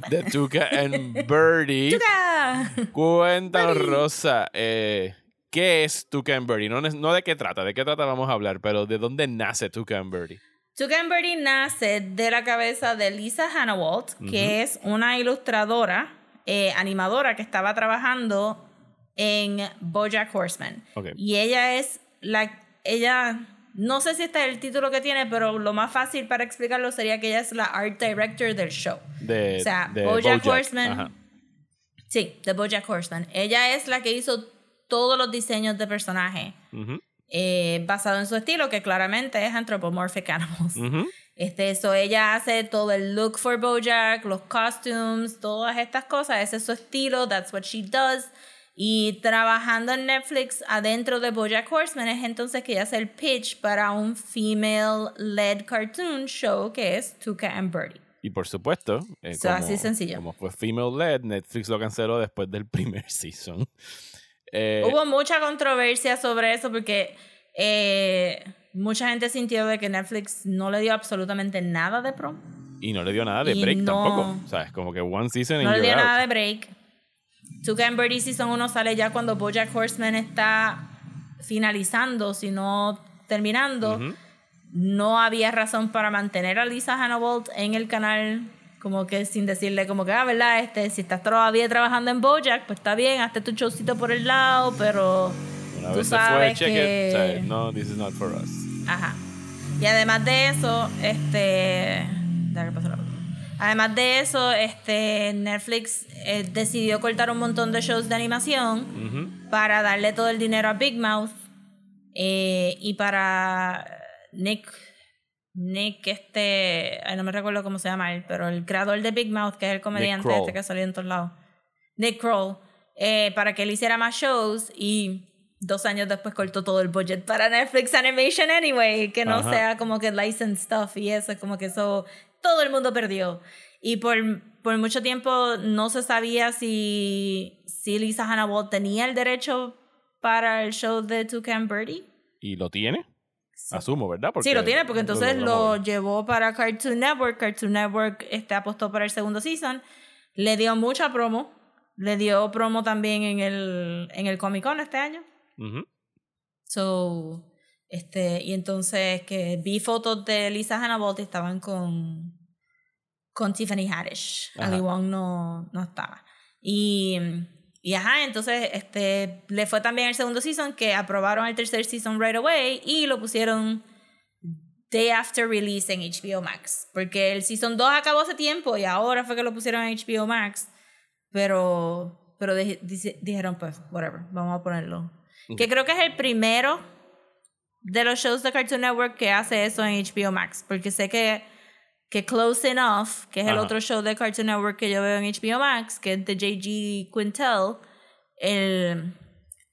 de Tuca and Birdie. ¡Tuca! Cuéntanos, Birdie. Rosa, eh, ¿qué es Tuca and Birdie? No, de qué trata, de qué trata vamos a hablar, pero de dónde nace Tuca and Birdie. Tuca and Birdie nace de la cabeza de Lisa Hannawalt, que es una ilustradora, eh, animadora que estaba trabajando en BoJack Horseman. Ok. Y ella es la... Ella... No sé si este es el título que tiene, pero lo más fácil para explicarlo sería que ella es la art director del show. De, O sea, de BoJack Horseman. Ajá. Sí, de BoJack Horseman. Ella es la que hizo todos los diseños de personaje eh, basado en su estilo, que claramente es Anthropomorphic Animals. Este, eso ella hace todo el look for Bojack, los costumes, todas estas cosas. Ese es su estilo, that's what she does. Y trabajando en Netflix adentro de Bojack Horseman es entonces que ella hace el pitch para un female-led cartoon show que es Tuca and Birdie. Y por supuesto, eh, So, como, así sencillo. como fue female led, Netflix lo canceló después del primer season. Eh, Hubo mucha controversia sobre eso porque eh, mucha gente sintió de que Netflix no le dio absolutamente nada de pro. y no le dio nada de y break no- tampoco. O sea, es como que one season and No le dio out. nada de break. Tuca and Birdie Season 1 sale ya cuando Bojack Horseman está finalizando, si no terminando. No había razón para mantener a Lisa Hannawalt en el canal como que sin decirle como que, ah, ¿verdad? Este, si estás todavía trabajando en Bojack, pues está bien, hazte tu showcito por el lado, pero Una tú vez se fue, sabes check que... it. No, this is not for us. Ajá. Y además de eso, este. déjame pasar la. Además de eso, este Netflix eh, decidió cortar un montón de shows de animación para darle todo el dinero a Big Mouth eh, y para Nick. Nick, este. Ay, no me recuerdo cómo se llama él, pero el creador de Big Mouth, que es el comediante este que salió en todos lados. Nick Kroll. eh, para que él hiciera más shows y dos años después cortó todo el budget para Netflix Animation anyway, que no Ajá. sea como que licensed stuff y eso, como que eso todo el mundo perdió. Y por, por mucho tiempo no se sabía si, si Lisa Hannah Walt tenía el derecho para el show de Toucan Birdie. ¿Y lo tiene? Asumo, ¿verdad? Porque sí, lo tiene, porque entonces lo mover. llevó para Cartoon Network. Cartoon Network este, apostó para el segundo season. Le dio mucha promo. Le dio promo también en el, en el Comic Con este año. So, este, y entonces que vi fotos de Lisa Hannah y estaban con, con Tiffany Haddish. Ajá. Ali Wong no, no estaba. Y, y ajá, entonces este, le fue también el segundo season que aprobaron el tercer season right away y lo pusieron day after release en HBO Max. Porque el season 2 acabó hace tiempo y ahora fue que lo pusieron en HBO Max. Pero, pero di- dice- dijeron, pues, whatever, vamos a ponerlo. Que creo que es el primero de los shows de Cartoon Network que hace eso en HBO Max. Porque sé que, que Close Enough, que es el otro show de Cartoon Network que yo veo en HBO Max, que es de J.G. Quintel, el,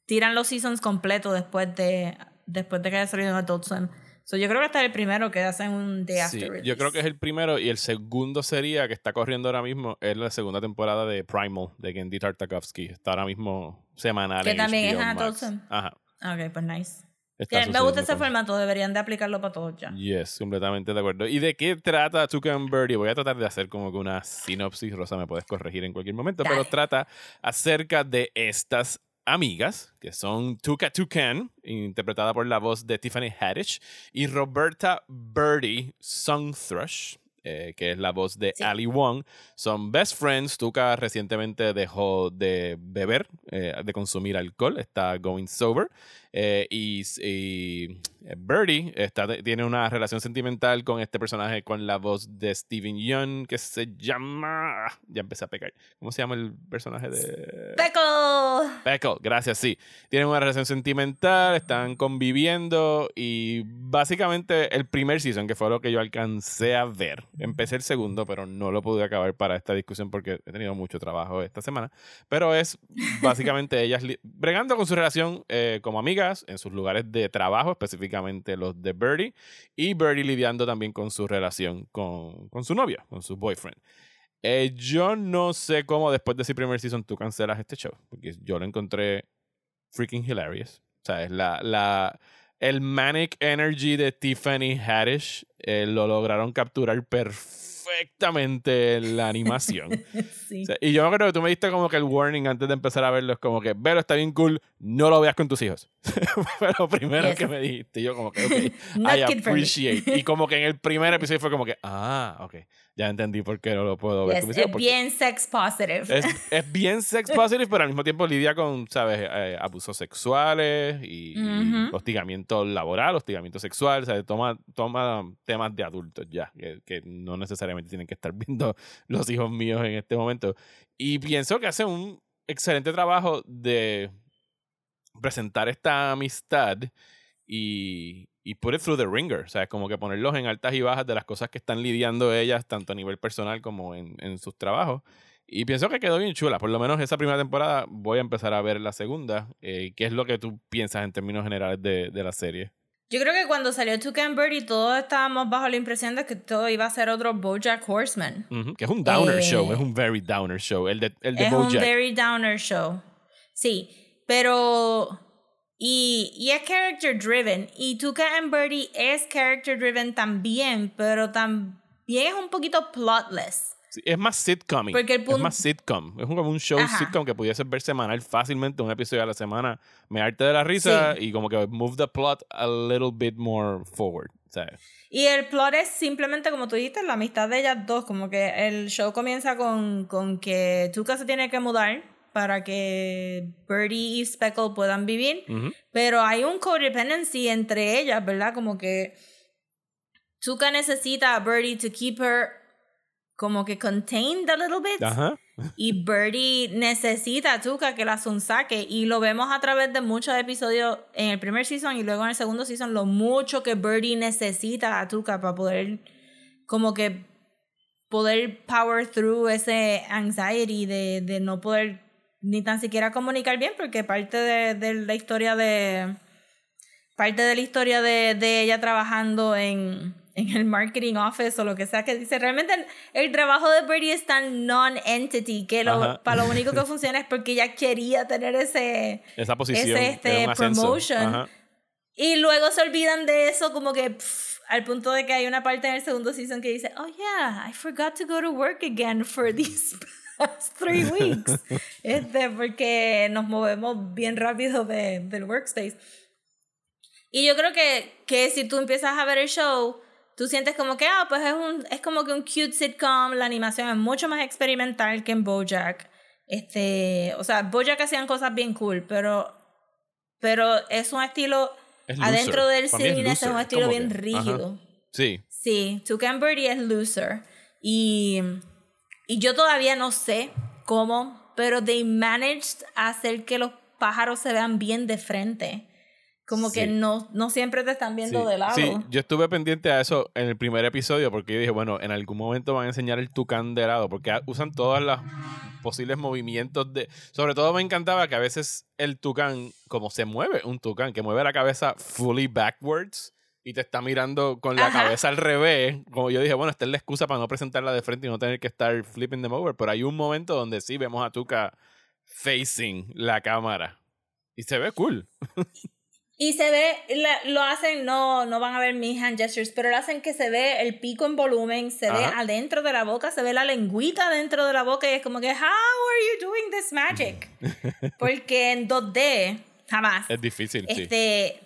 tiran los seasons completos después de, después de que haya salido en Adult Swim. So yo creo que este es el primero que hacen un day after Sí, release. yo creo que es el primero y el segundo sería que está corriendo ahora mismo es la segunda temporada de Primal de Gendy Tartakovsky. Está ahora mismo semanal Que en también es en Adult Max. Swim. Ajá. Ok, pues nice. Bien, me gusta ese con- formato, deberían de aplicarlo para todos ya. Yes, completamente de acuerdo. ¿Y de qué trata Toucan Birdie? Voy a tratar de hacer como que una sinopsis, Rosa, me puedes corregir en cualquier momento, pero Dale. trata acerca de estas amigas, que son Tuca Toucan, interpretada por la voz de Tiffany Haddish, y Roberta Birdie Songthrush, eh, que es la voz de Sí. Ali Wong. Son best friends. Tuca recientemente dejó de beber, eh, de consumir alcohol, está going sober. Eh, y, y Birdie está, tiene una relación sentimental con este personaje con la voz de Steven Yeun que se llama. Ya empecé a pecar. ¿Cómo se llama el personaje de.? ¡Peco! Peckle, gracias, sí. Tienen una relación sentimental, están conviviendo y básicamente el primer season, que fue lo que yo alcancé a ver. Empecé el segundo, pero no lo pude acabar para esta discusión porque he tenido mucho trabajo esta semana. Pero es básicamente ellas bregando con su relación eh, como amigas en sus lugares de trabajo, específicamente los de Birdie, y Birdie lidiando también con su relación con, con su novio, con su boyfriend. Eh, yo no sé cómo después de ese primer season tú cancelas este show, porque yo lo encontré freaking hilarious. O sea, es la, la, el manic energy de Tiffany Haddish eh, lo lograron capturar perfectamente en la animación. Sí. O sea, y yo me acuerdo que tú me diste como que el warning antes de empezar a verlo, es como que, Vero, está bien cool, no lo veas con tus hijos. Fue lo primero Yes. que me dijiste. Y yo como que, ok, I appreciate. Y como que en el primer episodio fue como que, ah, ok, ya entendí por qué no lo puedo ver Yes, es bien sex positive. es, es bien sex positive, pero al mismo tiempo lidia con, ¿sabes? Eh, abusos sexuales y, y Ujú. hostigamiento laboral, hostigamiento sexual, ¿sabes? Toma, toma temas de adultos ya, que, que no necesariamente tienen que estar viendo los hijos míos en este momento. Y pienso que hace un excelente trabajo de presentar esta amistad y, y put it through the ringer, ¿sabes? Como que ponerlos en altas y bajas de las cosas que están lidiando ellas, tanto a nivel personal como en, en sus trabajos. Y pienso que quedó bien chula. Por lo menos esa primera temporada voy a empezar a ver la segunda. Eh, ¿Qué es lo que tú piensas en términos generales de, de la serie? Yo creo que cuando salió Toucan Birdie todos estábamos bajo la impresión de que todo iba a ser otro BoJack Horseman. Ujú, Que es un downer Eh, show, es un very downer show. El de, el de es un BoJack. very downer show. Sí, pero... Y, y es character driven. Y Toucan Birdie es character driven también, pero también es un poquito plotless. Sí, es más sitcom. Porque el Es punto- más sitcom. Es como un show Ajá. sitcom que pudiese ver semanal fácilmente, un episodio a la semana. Me arte de la risa y como que move the plot a little bit more forward. ¿sabes? Y el plot es simplemente, como tú dijiste, la amistad de ellas dos. Como que el show comienza con, con que Tuca se tiene que mudar para que Birdie y Speckle puedan vivir. Pero hay un codependency entre ellas, ¿verdad? Como que Tuca necesita a Birdie to keep her como que contained a little bit. Ajá. Y Birdie necesita a Tuca que la sonsaque. Y lo vemos a través de muchos episodios en el primer season y luego en el segundo season, lo mucho que Birdie necesita a Tuca para poder, como que, poder power through ese anxiety de, de no poder ni tan siquiera comunicar bien, porque parte de, de la historia de. Parte de la historia de, de ella trabajando en, en el marketing office o lo que sea que dice. Realmente el, el trabajo de Birdie es tan non-entity que lo, para lo único que funciona es porque ella quería tener ese, Esa posición. ese este, promotion. Ajá. Y luego se olvidan de eso como que pff, al punto de que hay una parte en el segundo season que dice, oh yeah, I forgot to go to work again for these past three weeks. este, porque nos movemos bien rápido de, del workspace. Y yo creo que, que si tú empiezas a ver el show, tú sientes como que, ah, pues es, un, es como que un cute sitcom, la animación es mucho más experimental que en Bojack. Este, o sea, Bojack hacían cosas bien cool, pero, pero es un estilo, Es adentro del mí es cine es un estilo bien que, rígido. ajá. Sí. Sí, Toucan Birdie es loser. Y, y yo todavía no sé cómo, pero they managed a hacer que los pájaros se vean bien de frente. Como que Sí. no, no siempre te están viendo Sí, de lado. sí, yo estuve pendiente a eso en el primer episodio porque yo dije, bueno, en algún momento van a enseñar el tucán de lado porque usan todos los posibles movimientos de... Sobre todo me encantaba que a veces el tucán, como se mueve un tucán, que mueve la cabeza fully backwards y te está mirando con la Ajá. cabeza al revés, como yo dije, bueno, esta es la excusa para no presentarla de frente y no tener que estar flipping them over, pero hay un momento donde sí vemos a Tuca facing la cámara y se ve cool. Y se ve, lo hacen, no, no van a ver mis hand gestures, pero lo hacen que se ve el pico en volumen, se ve Ajá. adentro de la boca, se ve la lengüita dentro de la boca y es como que, how are you doing this magic? Porque en 2D, jamás. Es difícil, sí. Este,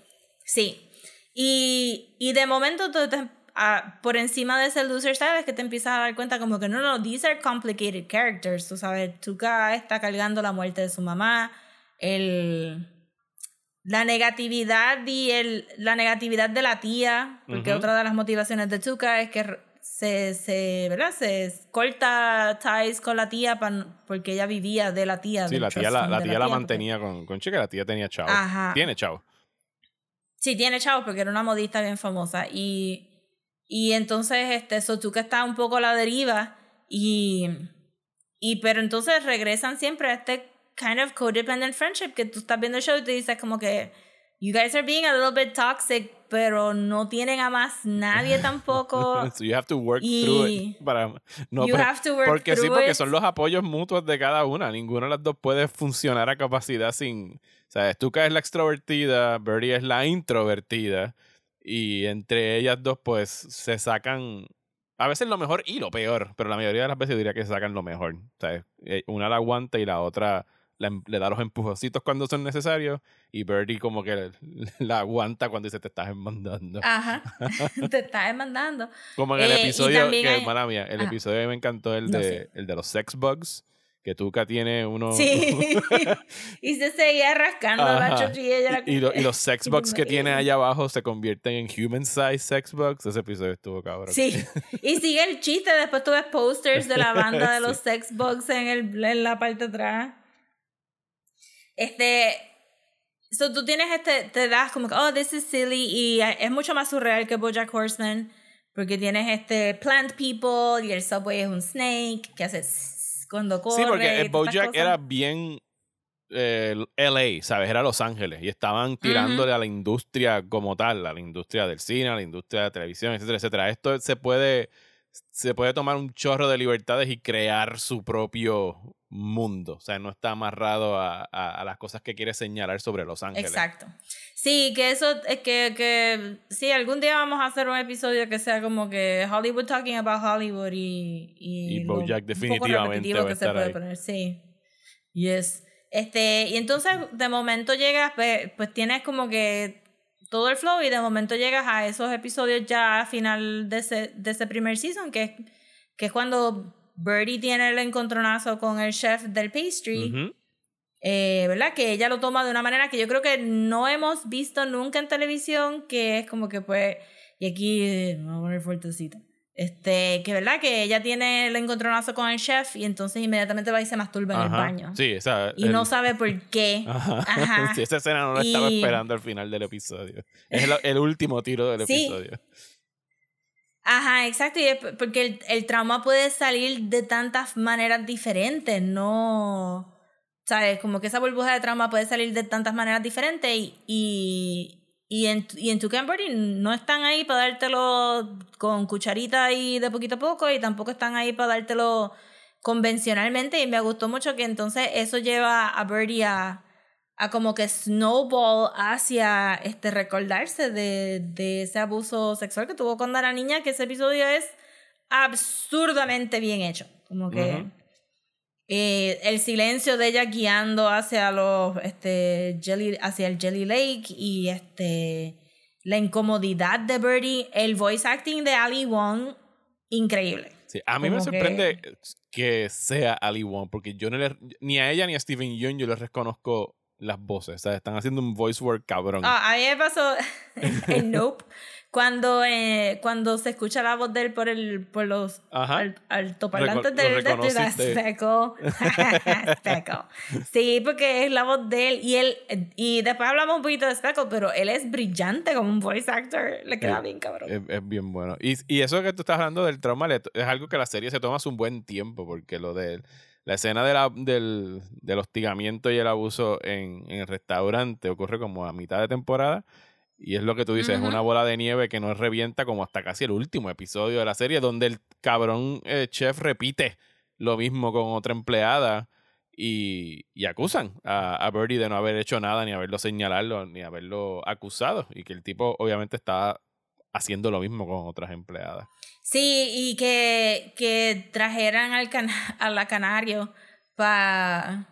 sí. Y, y de momento tú te- ah, por encima de ese loser style es que te empiezas a dar cuenta como que no, no, these are complicated characters. Tú sabes, Tuca está cargando la muerte de su mamá, el, la negatividad y el, la negatividad de la tía, porque Ujú. otra de las motivaciones de Tuca es que se, se, ¿verdad? se corta ties con la tía pan- porque ella vivía de la tía. Sí, la tía trust la, fund la tía la porque- mantenía con, con chica, la tía tenía chavo. Ajá. Tiene chavo. Sí, tiene chavos porque era una modista bien famosa. Y, y entonces este, Sotuka está un poco a la deriva. Y, y pero entonces regresan siempre a este kind of codependent friendship que tú estás viendo el show y te dices como que you guys are being a little bit toxic, pero no tienen a más nadie tampoco. so you have to work Y- through it. Para, no, you pero- have to work porque sí, porque it. son los apoyos mutuos de cada una. Ninguna de las dos puede funcionar a capacidad sin. Sea, Stuka es la extrovertida, Birdie es la introvertida. Y entre ellas dos, pues se sacan. A veces lo mejor y lo peor, pero la mayoría de las veces diría que se sacan lo mejor. Sea, eh, una la aguanta y la otra la em- le da los empujoncitos cuando son necesarios. Y Birdie, como que la aguanta cuando dice te estás mandando. Ajá, te estás demandando. Como en el Eh, episodio, que, hay- mala mía, el Ajá. episodio que me encantó el No, de, el de los sex bugs, que Tuca tiene uno... Sí. y se seguía rascando la chochilla. y lo- y los y sex como bugs que tiene allá abajo se convierten en human size sex bugs. Ese episodio estuvo cabrón. Sí, y sigue el chiste. Después tú ves posters de la banda de los sex bugs en, el, en la parte de atrás. Este. So tú tienes este. Te das como que, oh, this is silly. Y es mucho más surreal que Bojack Horseman. Porque tienes este plant people y el subway es un snake que hace sss cuando corre. Sí, porque el Bojack era bien eh, LA, ¿sabes? Era Los Ángeles. Y estaban tirándole a la industria como tal, a la industria del cine, a la industria de la televisión, etcétera, etcétera. Esto se puede, se puede tomar un chorro de libertades y crear su propio mundo. O sea, no está amarrado a, a- a las cosas que quiere señalar sobre Los Ángeles. Exacto. Sí, que eso es que, que sí, algún día vamos a hacer un episodio que sea como que Hollywood talking about Hollywood y y, Y lo- BoJack un poco definitivamente va a que se puede ahí. poner, sí. Yes. Este, y entonces de momento llegas, pues, pues tienes como que todo el flow y de momento llegas a esos episodios ya a final de ese, de ese primer season, que es, que es cuando Birdie tiene el encontronazo con el chef del pastry. Eh, ¿verdad? Que ella lo toma de una manera que yo creo que no hemos visto nunca en televisión, que es como que pues, y aquí eh, voy a poner fuertecita, este, que verdad que ella tiene el encontronazo con el chef y entonces inmediatamente va y se masturba en el Ajá. baño. Sí, esa. Y el- no sabe por qué. Ajá. Ajá. Sí, esa escena no la estaba esperando al final del episodio. Es el, el último tiro del Sí. episodio. Ajá, exacto, y es porque el, el trauma puede salir de tantas maneras diferentes, no, ¿sabes? Como que esa burbuja de trauma puede salir de tantas maneras diferentes y, y, Y en, y en Birdie no están ahí para dártelo con cucharita y de poquito a poco, y tampoco están ahí para dártelo convencionalmente. Y me gustó mucho que entonces eso lleva a Birdie a, a como que snowball hacia este recordarse de, de ese abuso sexual que tuvo cuando era niña, que ese episodio es absurdamente bien hecho. Como que. Eh, el silencio de ella guiando hacia los este jelly, hacia el Jelly Lake y este la incomodidad de Birdie, el voice acting de Ali Wong, increíble. Sí, a mí me Como sorprende que... sea Ali Wong, porque yo no le, ni a ella ni a Steven Yeun yo les reconozco las voces. O sea, están haciendo un voice work cabrón. Ah, a mí me pasó en Nope cuando, eh, cuando se escucha la voz de él por el por los al- altoparlantes del. Speckle. Sí, porque es la voz de él y él y después hablamos un poquito de Speckle, pero él es brillante como un voice actor, le queda Eh, bien cabrón. Es, es bien bueno. Y, y eso que tú estás hablando del trauma es algo que la serie se toma hace un buen tiempo, porque lo de la escena de la- del, del hostigamiento y el abuso en, en el restaurante ocurre como a mitad de temporada. Y es lo que tú dices, es una bola de nieve que no revienta como hasta casi el último episodio de la serie, donde el cabrón eh, chef repite lo mismo con otra empleada y, y acusan a, a Birdie de no haber hecho nada, ni haberlo señalado, ni haberlo acusado. Y que el tipo obviamente estaba haciendo lo mismo con otras empleadas. Sí, y que, que trajeran al cana a la canario pa,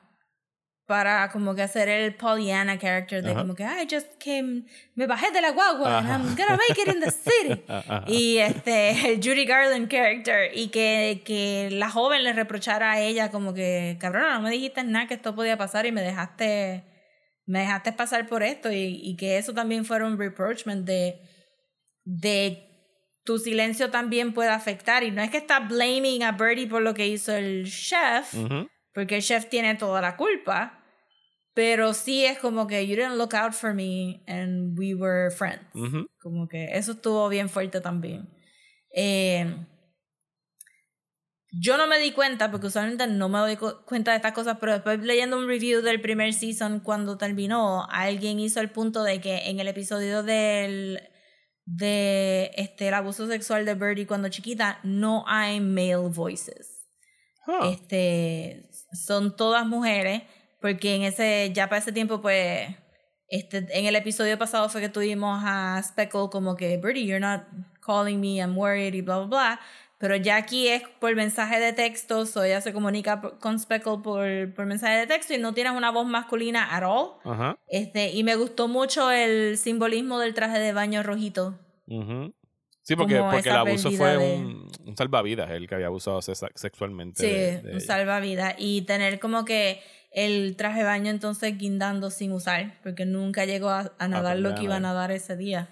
para como que hacer el Pollyanna character de como que I just came, me bajé de la guagua and. I'm gonna make it in the city. Y este, el Judy Garland character, y que, que la joven le reprochara a ella como que, cabrona, no me dijiste nada que esto podía pasar y me dejaste, me dejaste pasar por esto, y, y que eso también fuera un reproachment de, de tu silencio también puede afectar. Y no es que está blaming a Birdie por lo que hizo el chef. Porque el chef tiene toda la culpa. Pero sí es como que you didn't look out for me and we were friends. Como que eso estuvo bien fuerte también. Eh, yo no me di cuenta, porque usualmente no me doy cu- cuenta de estas cosas, pero después leyendo un review del primer season cuando terminó, alguien hizo el punto de que en el episodio del de este el abuso sexual de Birdie cuando chiquita no hay male voices. Ah, Este son todas mujeres, porque en ese ya para ese tiempo pues este en el episodio pasado fue que tuvimos a Speckle como que Birdie you're not calling me I'm worried y bla bla bla, pero ya aquí es por mensaje de texto, so ella se comunica por- con Speckle por, por mensaje de texto y no tienes una voz masculina at all. Este, y me gustó mucho el simbolismo del traje de baño rojito. Ujú. Sí, porque, Como porque el abuso fue de- un, un salvavidas, el que había abusado sexualmente. Sí, de- de un salvavidas. Y tener como que el traje de baño entonces guindando sin usar, porque nunca llegó a, a nadar lo que iba a nadar. ese día.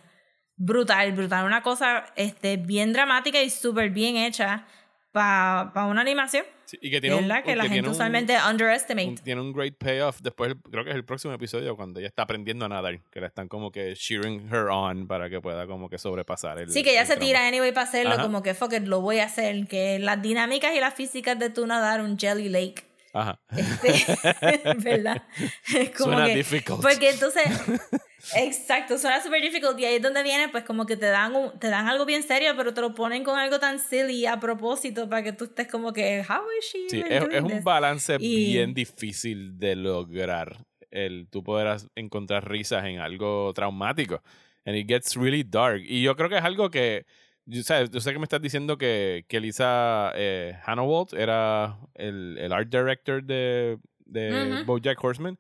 Brutal, brutal. Una cosa este, bien dramática y súper bien hecha para una animación. Sí, y que tiene un, ¿Verdad? Que la que gente un- usualmente underestimate. un- tiene un great payoff. Después, creo que es el próximo episodio cuando ella está aprendiendo a nadar, que la están como que cheering her on para que pueda como que sobrepasar el Sí, que el se tira anyway para hacerlo, Ajá. como que fuck it, lo voy a hacer. Que las dinámicas y las físicas de tu nadar un Jelly Lake. Ajá. Este, ¿Verdad? Como Suena que- difficult. Porque entonces, exacto, suena super difficult y ahí es donde viene, pues como que te dan, un- te dan algo bien serio, pero te lo ponen con algo tan silly a propósito para que tú estés como que, how is she Sí, es, es un this?" balance Y- bien difícil de lograr. El tú podrás encontrar risas en algo traumático. And it gets really dark. Y yo creo que es algo que. Yo sé, yo sé que me estás diciendo que, que Lisa eh, Hannawalt era el, el art director de, de. Bojack Horseman.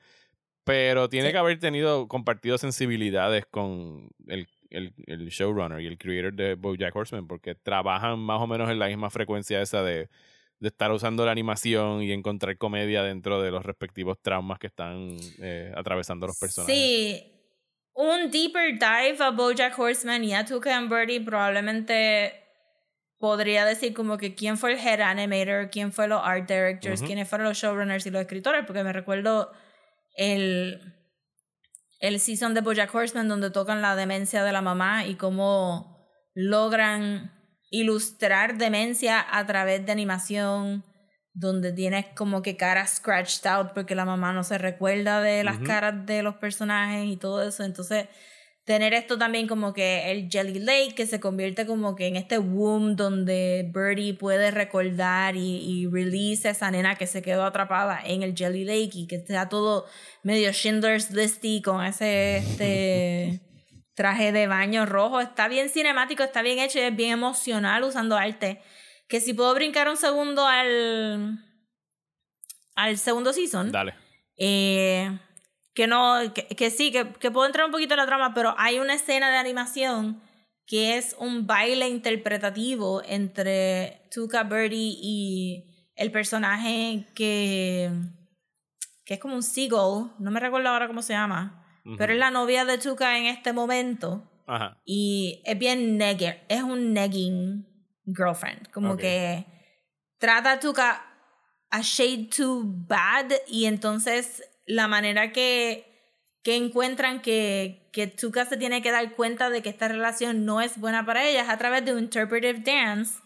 Pero tiene Sí. que haber tenido compartido sensibilidades con el, el, el showrunner y el creator de Bojack Horseman, porque trabajan más o menos en la misma frecuencia esa de, de estar usando la animación y encontrar comedia dentro de los respectivos traumas que están eh, atravesando los personajes. Sí, un deeper dive a Bojack Horseman y a Tuca and Birdie probablemente podría decir como que quién fue el head animator, quién fue los art directors, Ujú. quiénes fueron los showrunners y los escritores, porque me recuerdo el, el season de Bojack Horseman donde tocan la demencia de la mamá y cómo logran ilustrar demencia a través de animación donde tienes como que caras scratched out porque la mamá no se recuerda de las caras de los personajes y todo eso. Entonces, tener esto también como que el Jelly Lake, que se convierte como que en este womb donde Birdie puede recordar y, y release a esa nena que se quedó atrapada en el Jelly Lake y que sea todo medio Schindler's Listy con ese este traje de baño rojo. Está bien cinemático, está bien hecho y es bien emocional usando arte. Que si puedo brincar un segundo al, al segundo season. Dale. Eh, que no, que, que sí, que, que, puedo entrar un poquito en la trama, pero hay una escena de animación que es un baile interpretativo entre Tuca Birdie y el personaje que, que es como un seagull, no me recuerdo ahora cómo se llama, uh -huh. pero es la novia de Tuca en este momento. Ajá. Y es bien negger, es un negging girlfriend, como okay. que trata a Tuca a shade too bad y entonces la manera que, que encuentran que, que Tuca se tiene que dar cuenta de que esta relación no es buena para ella es a través de un interpretive dance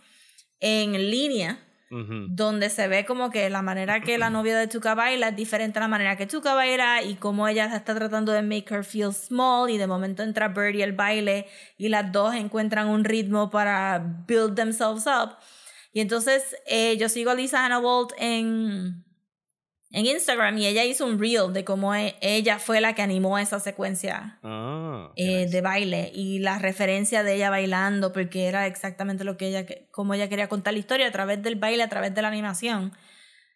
en línea, uh -huh. donde se ve como que la manera que la novia de Tuca baila es diferente a la manera que Tuca baila y cómo ella está tratando de make her feel small y de momento entra Birdie al baile y las dos encuentran un ritmo para build themselves up. Y entonces eh, yo sigo a Lisa Hannah Walt en en Instagram y ella hizo un reel de cómo e ella fue la que animó esa secuencia oh, eh, de baile y la referencia de ella bailando porque era exactamente lo que ella como ella quería contar la historia a través del baile a través de la animación.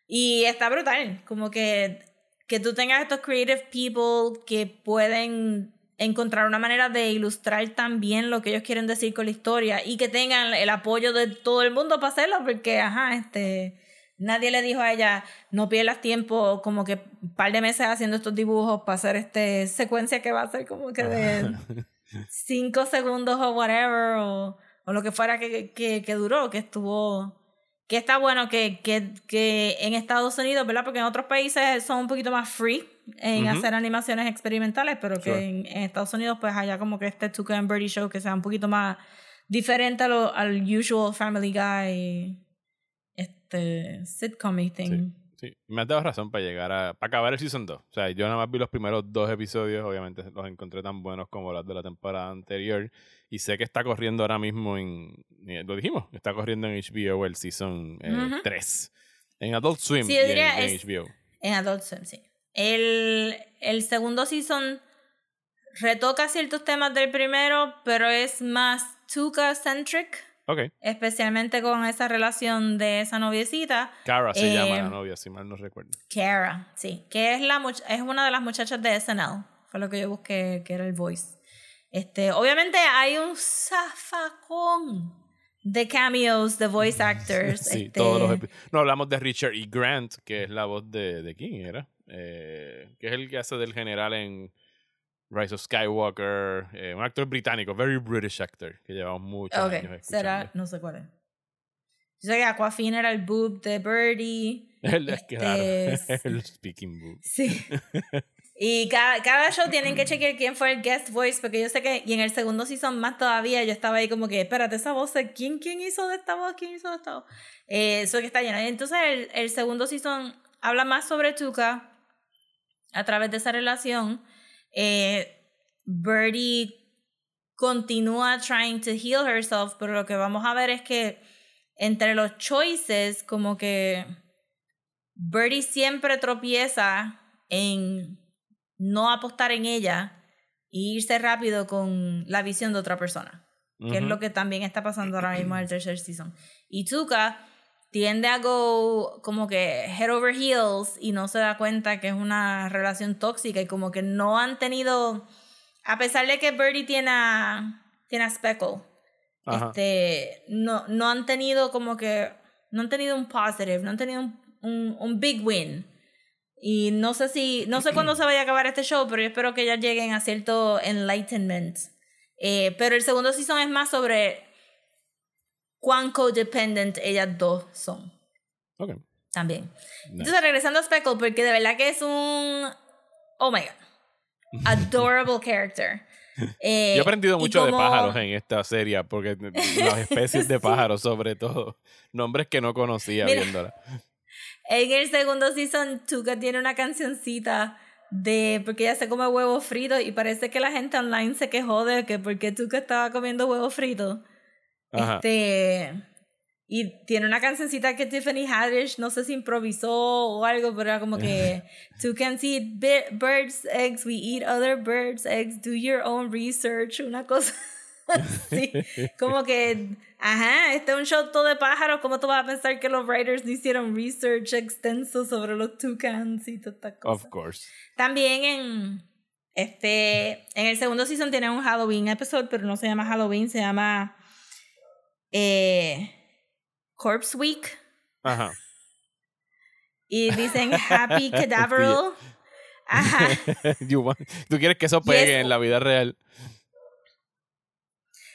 Y está brutal como que que tú tengas estos creative people que pueden encontrar una manera de ilustrar también lo que ellos quieren decir con la historia y que tengan el apoyo de todo el mundo para hacerlo porque ajá este Nadie le dijo a ella, no pierdas tiempo, como que un par de meses haciendo estos dibujos para hacer este secuencia que va a ser como que de cinco segundos o whatever, o, o lo que fuera que, que, que, duró, que estuvo, que está bueno que, que, que en Estados Unidos, ¿verdad? Porque en otros países son un poquito más free en uh -huh. hacer animaciones experimentales, pero que en, en, Estados Unidos pues haya como que este Tuca and Birdie Show que sea un poquito más diferente a lo, al usual Family Guy este sitcom thing. Sí, sí, me has dado razón para llegar a. para acabar el season 2. O sea, yo nada más vi los primeros dos episodios, obviamente los encontré tan buenos como los de la temporada anterior. Y sé que está corriendo ahora mismo en. Lo dijimos, está corriendo en HBO el season eh, uh -huh. 3. En Adult Swim sí, y en, en es, HBO. En Adult Swim, sí. El, el segundo season retoca ciertos temas del primero, pero es más Tuca-centric. Okay. Especialmente con esa relación de esa noviecita. Cara se eh, llama la novia, si mal no recuerdo. Cara, sí. Que es, la es una de las muchachas de SNL. Fue lo que yo busqué, que era el voice. Este, obviamente hay un zafacón de cameos de voice actors. sí, este... todos los No, hablamos de Richard E. Grant, que es la voz de, de quién era. Eh, que es el que hace del general en Rise of Skywalker, eh, un actor británico, very British actor, que llevamos muchos okay. años Será, no sé cuál es. Yo sé que Aquafina era el boob de Birdie. el, este, claro, el speaking boob. Sí. y cada, cada show tienen que chequear quién fue el guest voice, porque yo sé que, y en el segundo season más todavía, yo estaba ahí como que, espérate, esa voz, ¿quién, quién hizo de esta voz? ¿Quién hizo de esta voz? Eh, eso que está lleno. Entonces, el, el segundo season habla más sobre Tuca a través de esa relación eh, Birdie continúa trying to heal herself, pero lo que vamos a ver es que entre los choices, como que Birdie siempre tropieza en no apostar en ella e irse rápido con la visión de otra persona, uh -huh. que es lo que también está pasando ahora mismo en el tercer season. Y Tuca tiende a go como que head over heels y no se da cuenta que es una relación tóxica y como que no han tenido a pesar de que Birdie tiene a, tiene a Speckle Ajá. este no, no han tenido como que no han tenido un positive no han tenido un, un, un big win y no sé si no sé cuándo se vaya a acabar este show pero yo espero que ya lleguen a cierto enlightenment eh, pero el segundo season es más sobre cuán codependent ellas dos son. Okay. También. Nice. Entonces, regresando a Speckle, porque de verdad que es un. Oh my god. Adorable character. Eh, Yo he aprendido mucho como... de pájaros en esta serie, porque las especies de pájaros, sí. sobre todo. Nombres que no conocía Mira, viéndola. En el segundo season, Tuca tiene una cancioncita de porque ella se come huevos fritos y parece que la gente online se quejó de que porque que estaba comiendo huevos fritos. Ajá. Este y tiene una cancioncita que Tiffany Haddish no sé si improvisó o algo, pero era como que Two can eat bi- birds eggs, we eat other birds eggs, do your own research, una cosa así. Como que, ajá, este es un show todo de pájaros, ¿cómo tú vas a pensar que los writers no hicieron research extenso sobre los toucans y todas estas cosas? Of course. También en este en el segundo season tiene un Halloween episode, pero no se llama Halloween, se llama eh, Corpse Week. Ajá. Y dicen Happy Cadaveral. Ajá. Tú quieres que eso pegue Yes. en la vida real.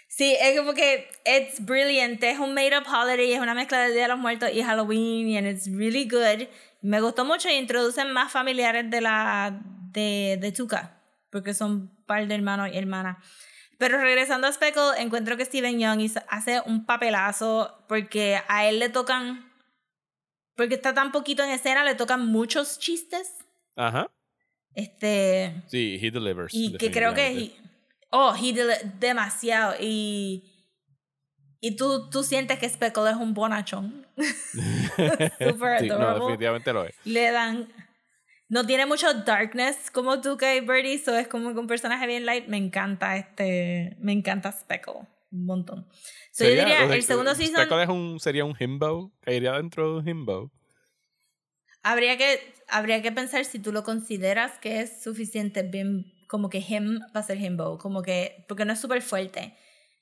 Sí, es como que it's brilliant. Es un made up holiday, es una mezcla del Día de los Muertos y Halloween, and it's really good. Me gustó mucho y introducen más familiares de la de, de Tuca, porque son un par de hermanos y hermanas. Pero regresando a Speckle, encuentro que Steven Young hace un papelazo porque a él le tocan, porque está tan poquito en escena, le tocan muchos chistes. Ajá. Este, Sí, he delivers. y que creo que he- oh he deli- demasiado y y tú tú sientes que Speckle es un bonachón super Sí, no, adorable definitivamente lo es. le dan no tiene mucho darkness como tú que Birdie so es como que un personaje bien light me encanta este me encanta Speckle un montón so yo Sería- diría o sea, el segundo season Speckle es un, sería un himbo. Caería dentro de un himbo. habría que habría que pensar si tú lo consideras que es suficiente bien como que him para ser himbo como que porque no es súper fuerte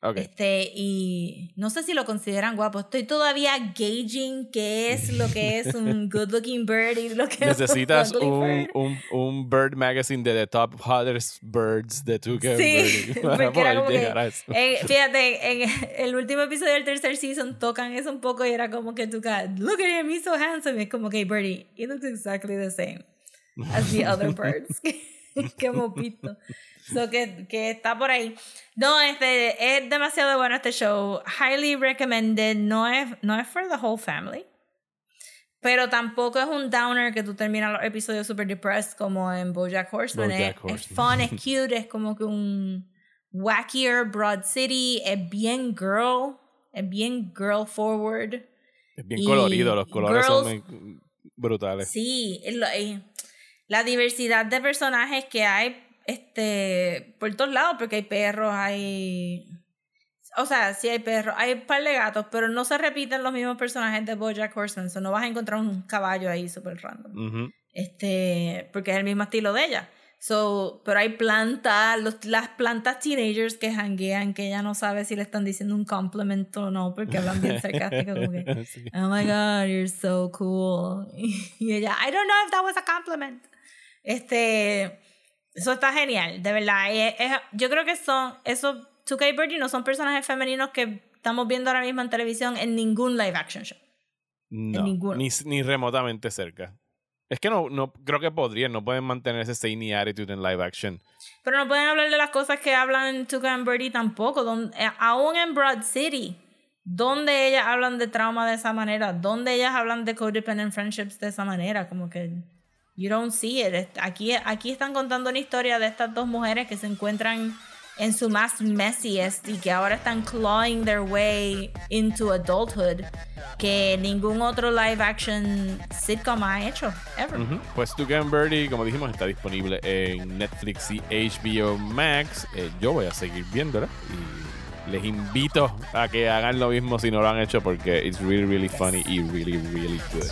Ok. Este, y no sé si lo consideran guapo. Estoy todavía gauging qué es lo que es un good looking bird y lo que Necesitas es un bird. un, un bird magazine de the top hottest birds de tu Sí, para era poder como que, llegar a eso. eh, fíjate, en el último episodio del tercer season tocan eso un poco y era como que tú, look at him, he's so handsome. Y es como que, Birdie, he looks exactly the same as the other birds que hemos visto. So que, que está por ahí. No, este, es demasiado bueno este show. Highly recommended. No es, no es for the whole family. Pero tampoco es un downer que tú terminas los episodios super depressed como en Bojack Horseman. BoJack es, es fun, es cute, es como que un wackier Broad City. Es bien girl. Es bien girl forward. Es bien y colorido, los colores son muy brutales. Sí, eh, la diversidad de personajes que hay este, por todos lados, porque hay perros, hay... O sea, sí hay perros, hay un par de gatos, pero no se repiten los mismos personajes de BoJack Horseman, so no vas a encontrar un caballo ahí súper random. Ujú. Este, porque es el mismo estilo de ella. So, pero hay plantas, las plantas teenagers que hanguean, que ella no sabe si le están diciendo un compliment o no, porque hablan bien sarcástico, como que, Sí. oh my god, you're so cool. Y ella, I don't know if that was a compliment. Este, eso está genial, de verdad. Y es- es- yo creo que son, esos 2K Birdie no son personajes femeninos que estamos viendo ahora mismo en televisión en ningún live action show. No, ni, ni remotamente cerca. Es que no, no creo que podrían, no pueden mantener ese zany attitude en live action. Pero no pueden hablar de las cosas que hablan en Tuca and Birdie tampoco. Donde, eh, aún en Broad City, donde ellas hablan de trauma de esa manera, donde ellas hablan de codependent friendships de esa manera, como que you don't see it. Aquí, aquí están contando una historia de estas dos mujeres que se encuentran en su más messiest y que ahora están clawing their way into adulthood que ningún otro live action sitcom ha hecho ever. Pues To Get Birdie, como dijimos, está disponible en Netflix y HBO Max. Eh, yo voy a seguir viéndola y les invito a que hagan lo mismo si no lo han hecho porque it's really, really funny y really, really good.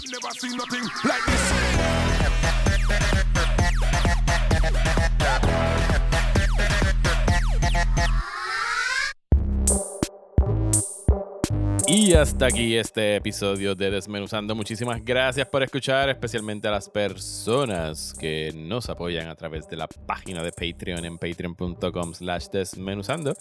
Y hasta aquí este episodio de Desmenuzando. Muchísimas gracias por escuchar, especialmente a las personas que nos apoyan a través de la página de Patreon en patreon.com slash desmenuzando,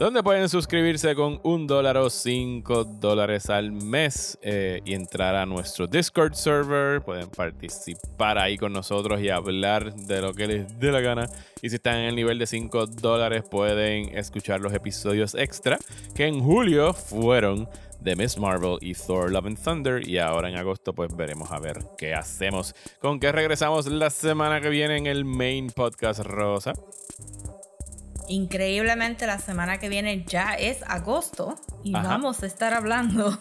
donde pueden suscribirse con un dólar o cinco dólares al mes eh, y entrar a nuestro Discord server. Pueden participar ahí con nosotros y hablar de lo que les dé la gana. Y si están en el nivel de 5 dólares, pueden escuchar los episodios extra que en julio fueron de Miss Marvel y Thor Love and Thunder. Y ahora en agosto, pues veremos a ver qué hacemos. Con qué regresamos la semana que viene en el main podcast Rosa. Increíblemente, la semana que viene ya es agosto y Ajá. vamos a estar hablando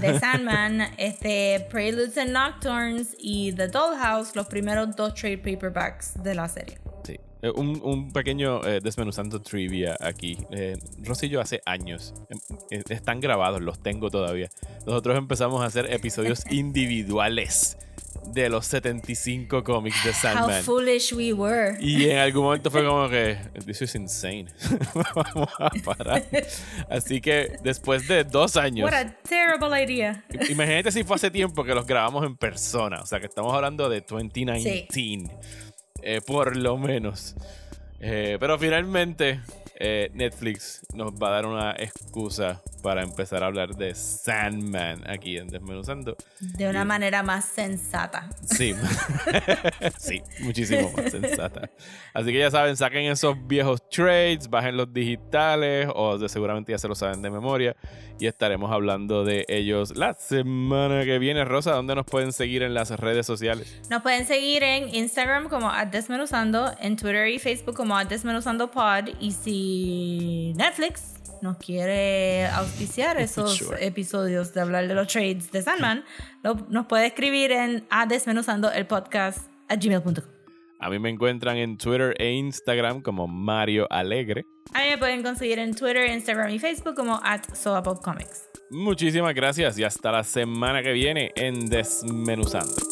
de Sandman, este, Preludes and Nocturnes y The Dollhouse, los primeros dos trade paperbacks de la serie. Eh, Un, un pequeño eh, desmenuzando trivia aquí. Eh, Rosy y yo hace años em, eh, están grabados, los tengo todavía. Nosotros empezamos a hacer episodios individuales de los 75 cómics de How Sandman. foolish we were. Y en algún momento fue como que, this is insane. Vamos a parar. Así que después de dos años, What a terrible idea. imagínate si fue hace tiempo que los grabamos en persona. O sea, que estamos hablando de 2019. Eh, por lo menos. Eh, pero finalmente, eh, Netflix nos va a dar una excusa para empezar a hablar de Sandman aquí en Desmenuzando. De una manera más sensata. Sí, sí, muchísimo más sensata. Así que ya saben, saquen esos viejos trades, bajen los digitales o de seguramente ya se lo saben de memoria y estaremos hablando de ellos la semana que viene. Rosa, ¿dónde nos pueden seguir en las redes sociales? Nos pueden seguir en Instagram como @desmenuzando, en Twitter y Facebook como @desmenuzandopod y si Netflix nos quiere auspiciar esos Sure. episodios de hablar de los trades de Sandman, lo- nos puede escribir en @desmenuzando el podcast a gmail.com. A mí me encuentran en Twitter e Instagram como Mario Alegre. A mí me pueden conseguir en Twitter, Instagram y Facebook como at. Muchísimas gracias y hasta la semana que viene en Desmenuzando.